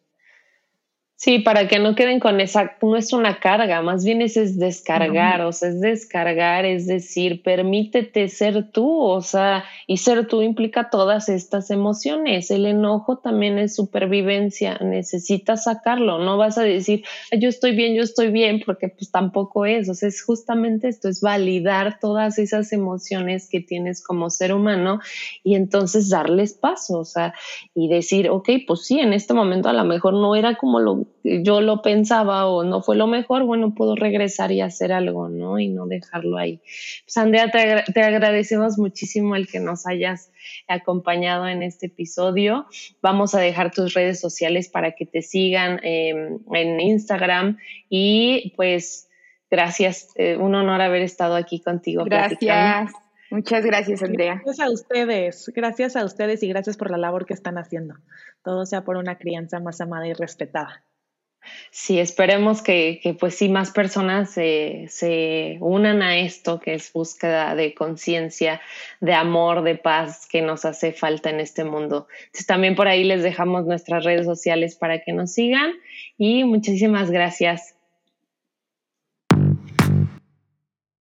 Sí, para que no queden con esa, no es una carga, más bien es, es descargar, o sea, es descargar, es decir, permítete ser tú, o sea, y ser tú implica todas estas emociones. El enojo también es supervivencia, necesitas sacarlo, no vas a decir, yo estoy bien, yo estoy bien, porque pues tampoco es, o sea, es justamente esto, es validar todas esas emociones que tienes como ser humano y entonces darles paso, o sea, y decir, ok, pues sí, en este momento a lo mejor no era como lo yo lo pensaba o no fue lo mejor, bueno, puedo regresar y hacer algo, ¿no? Y no dejarlo ahí. Pues Andrea, te, agradecemos muchísimo el que nos hayas acompañado en este episodio. Vamos a dejar tus redes sociales para que te sigan em, en Instagram y pues gracias, eh, un honor haber estado aquí contigo. Gracias. Muchas gracias, Andrea. Gracias a ustedes, gracias a ustedes y gracias por la labor que están haciendo. Todo sea por una crianza más amada y respetada. Sí, esperemos que, pues sí, más personas se, unan a esto que es búsqueda de conciencia, de amor, de paz que nos hace falta en este mundo. Entonces, también por ahí les dejamos nuestras redes sociales para que nos sigan y muchísimas gracias.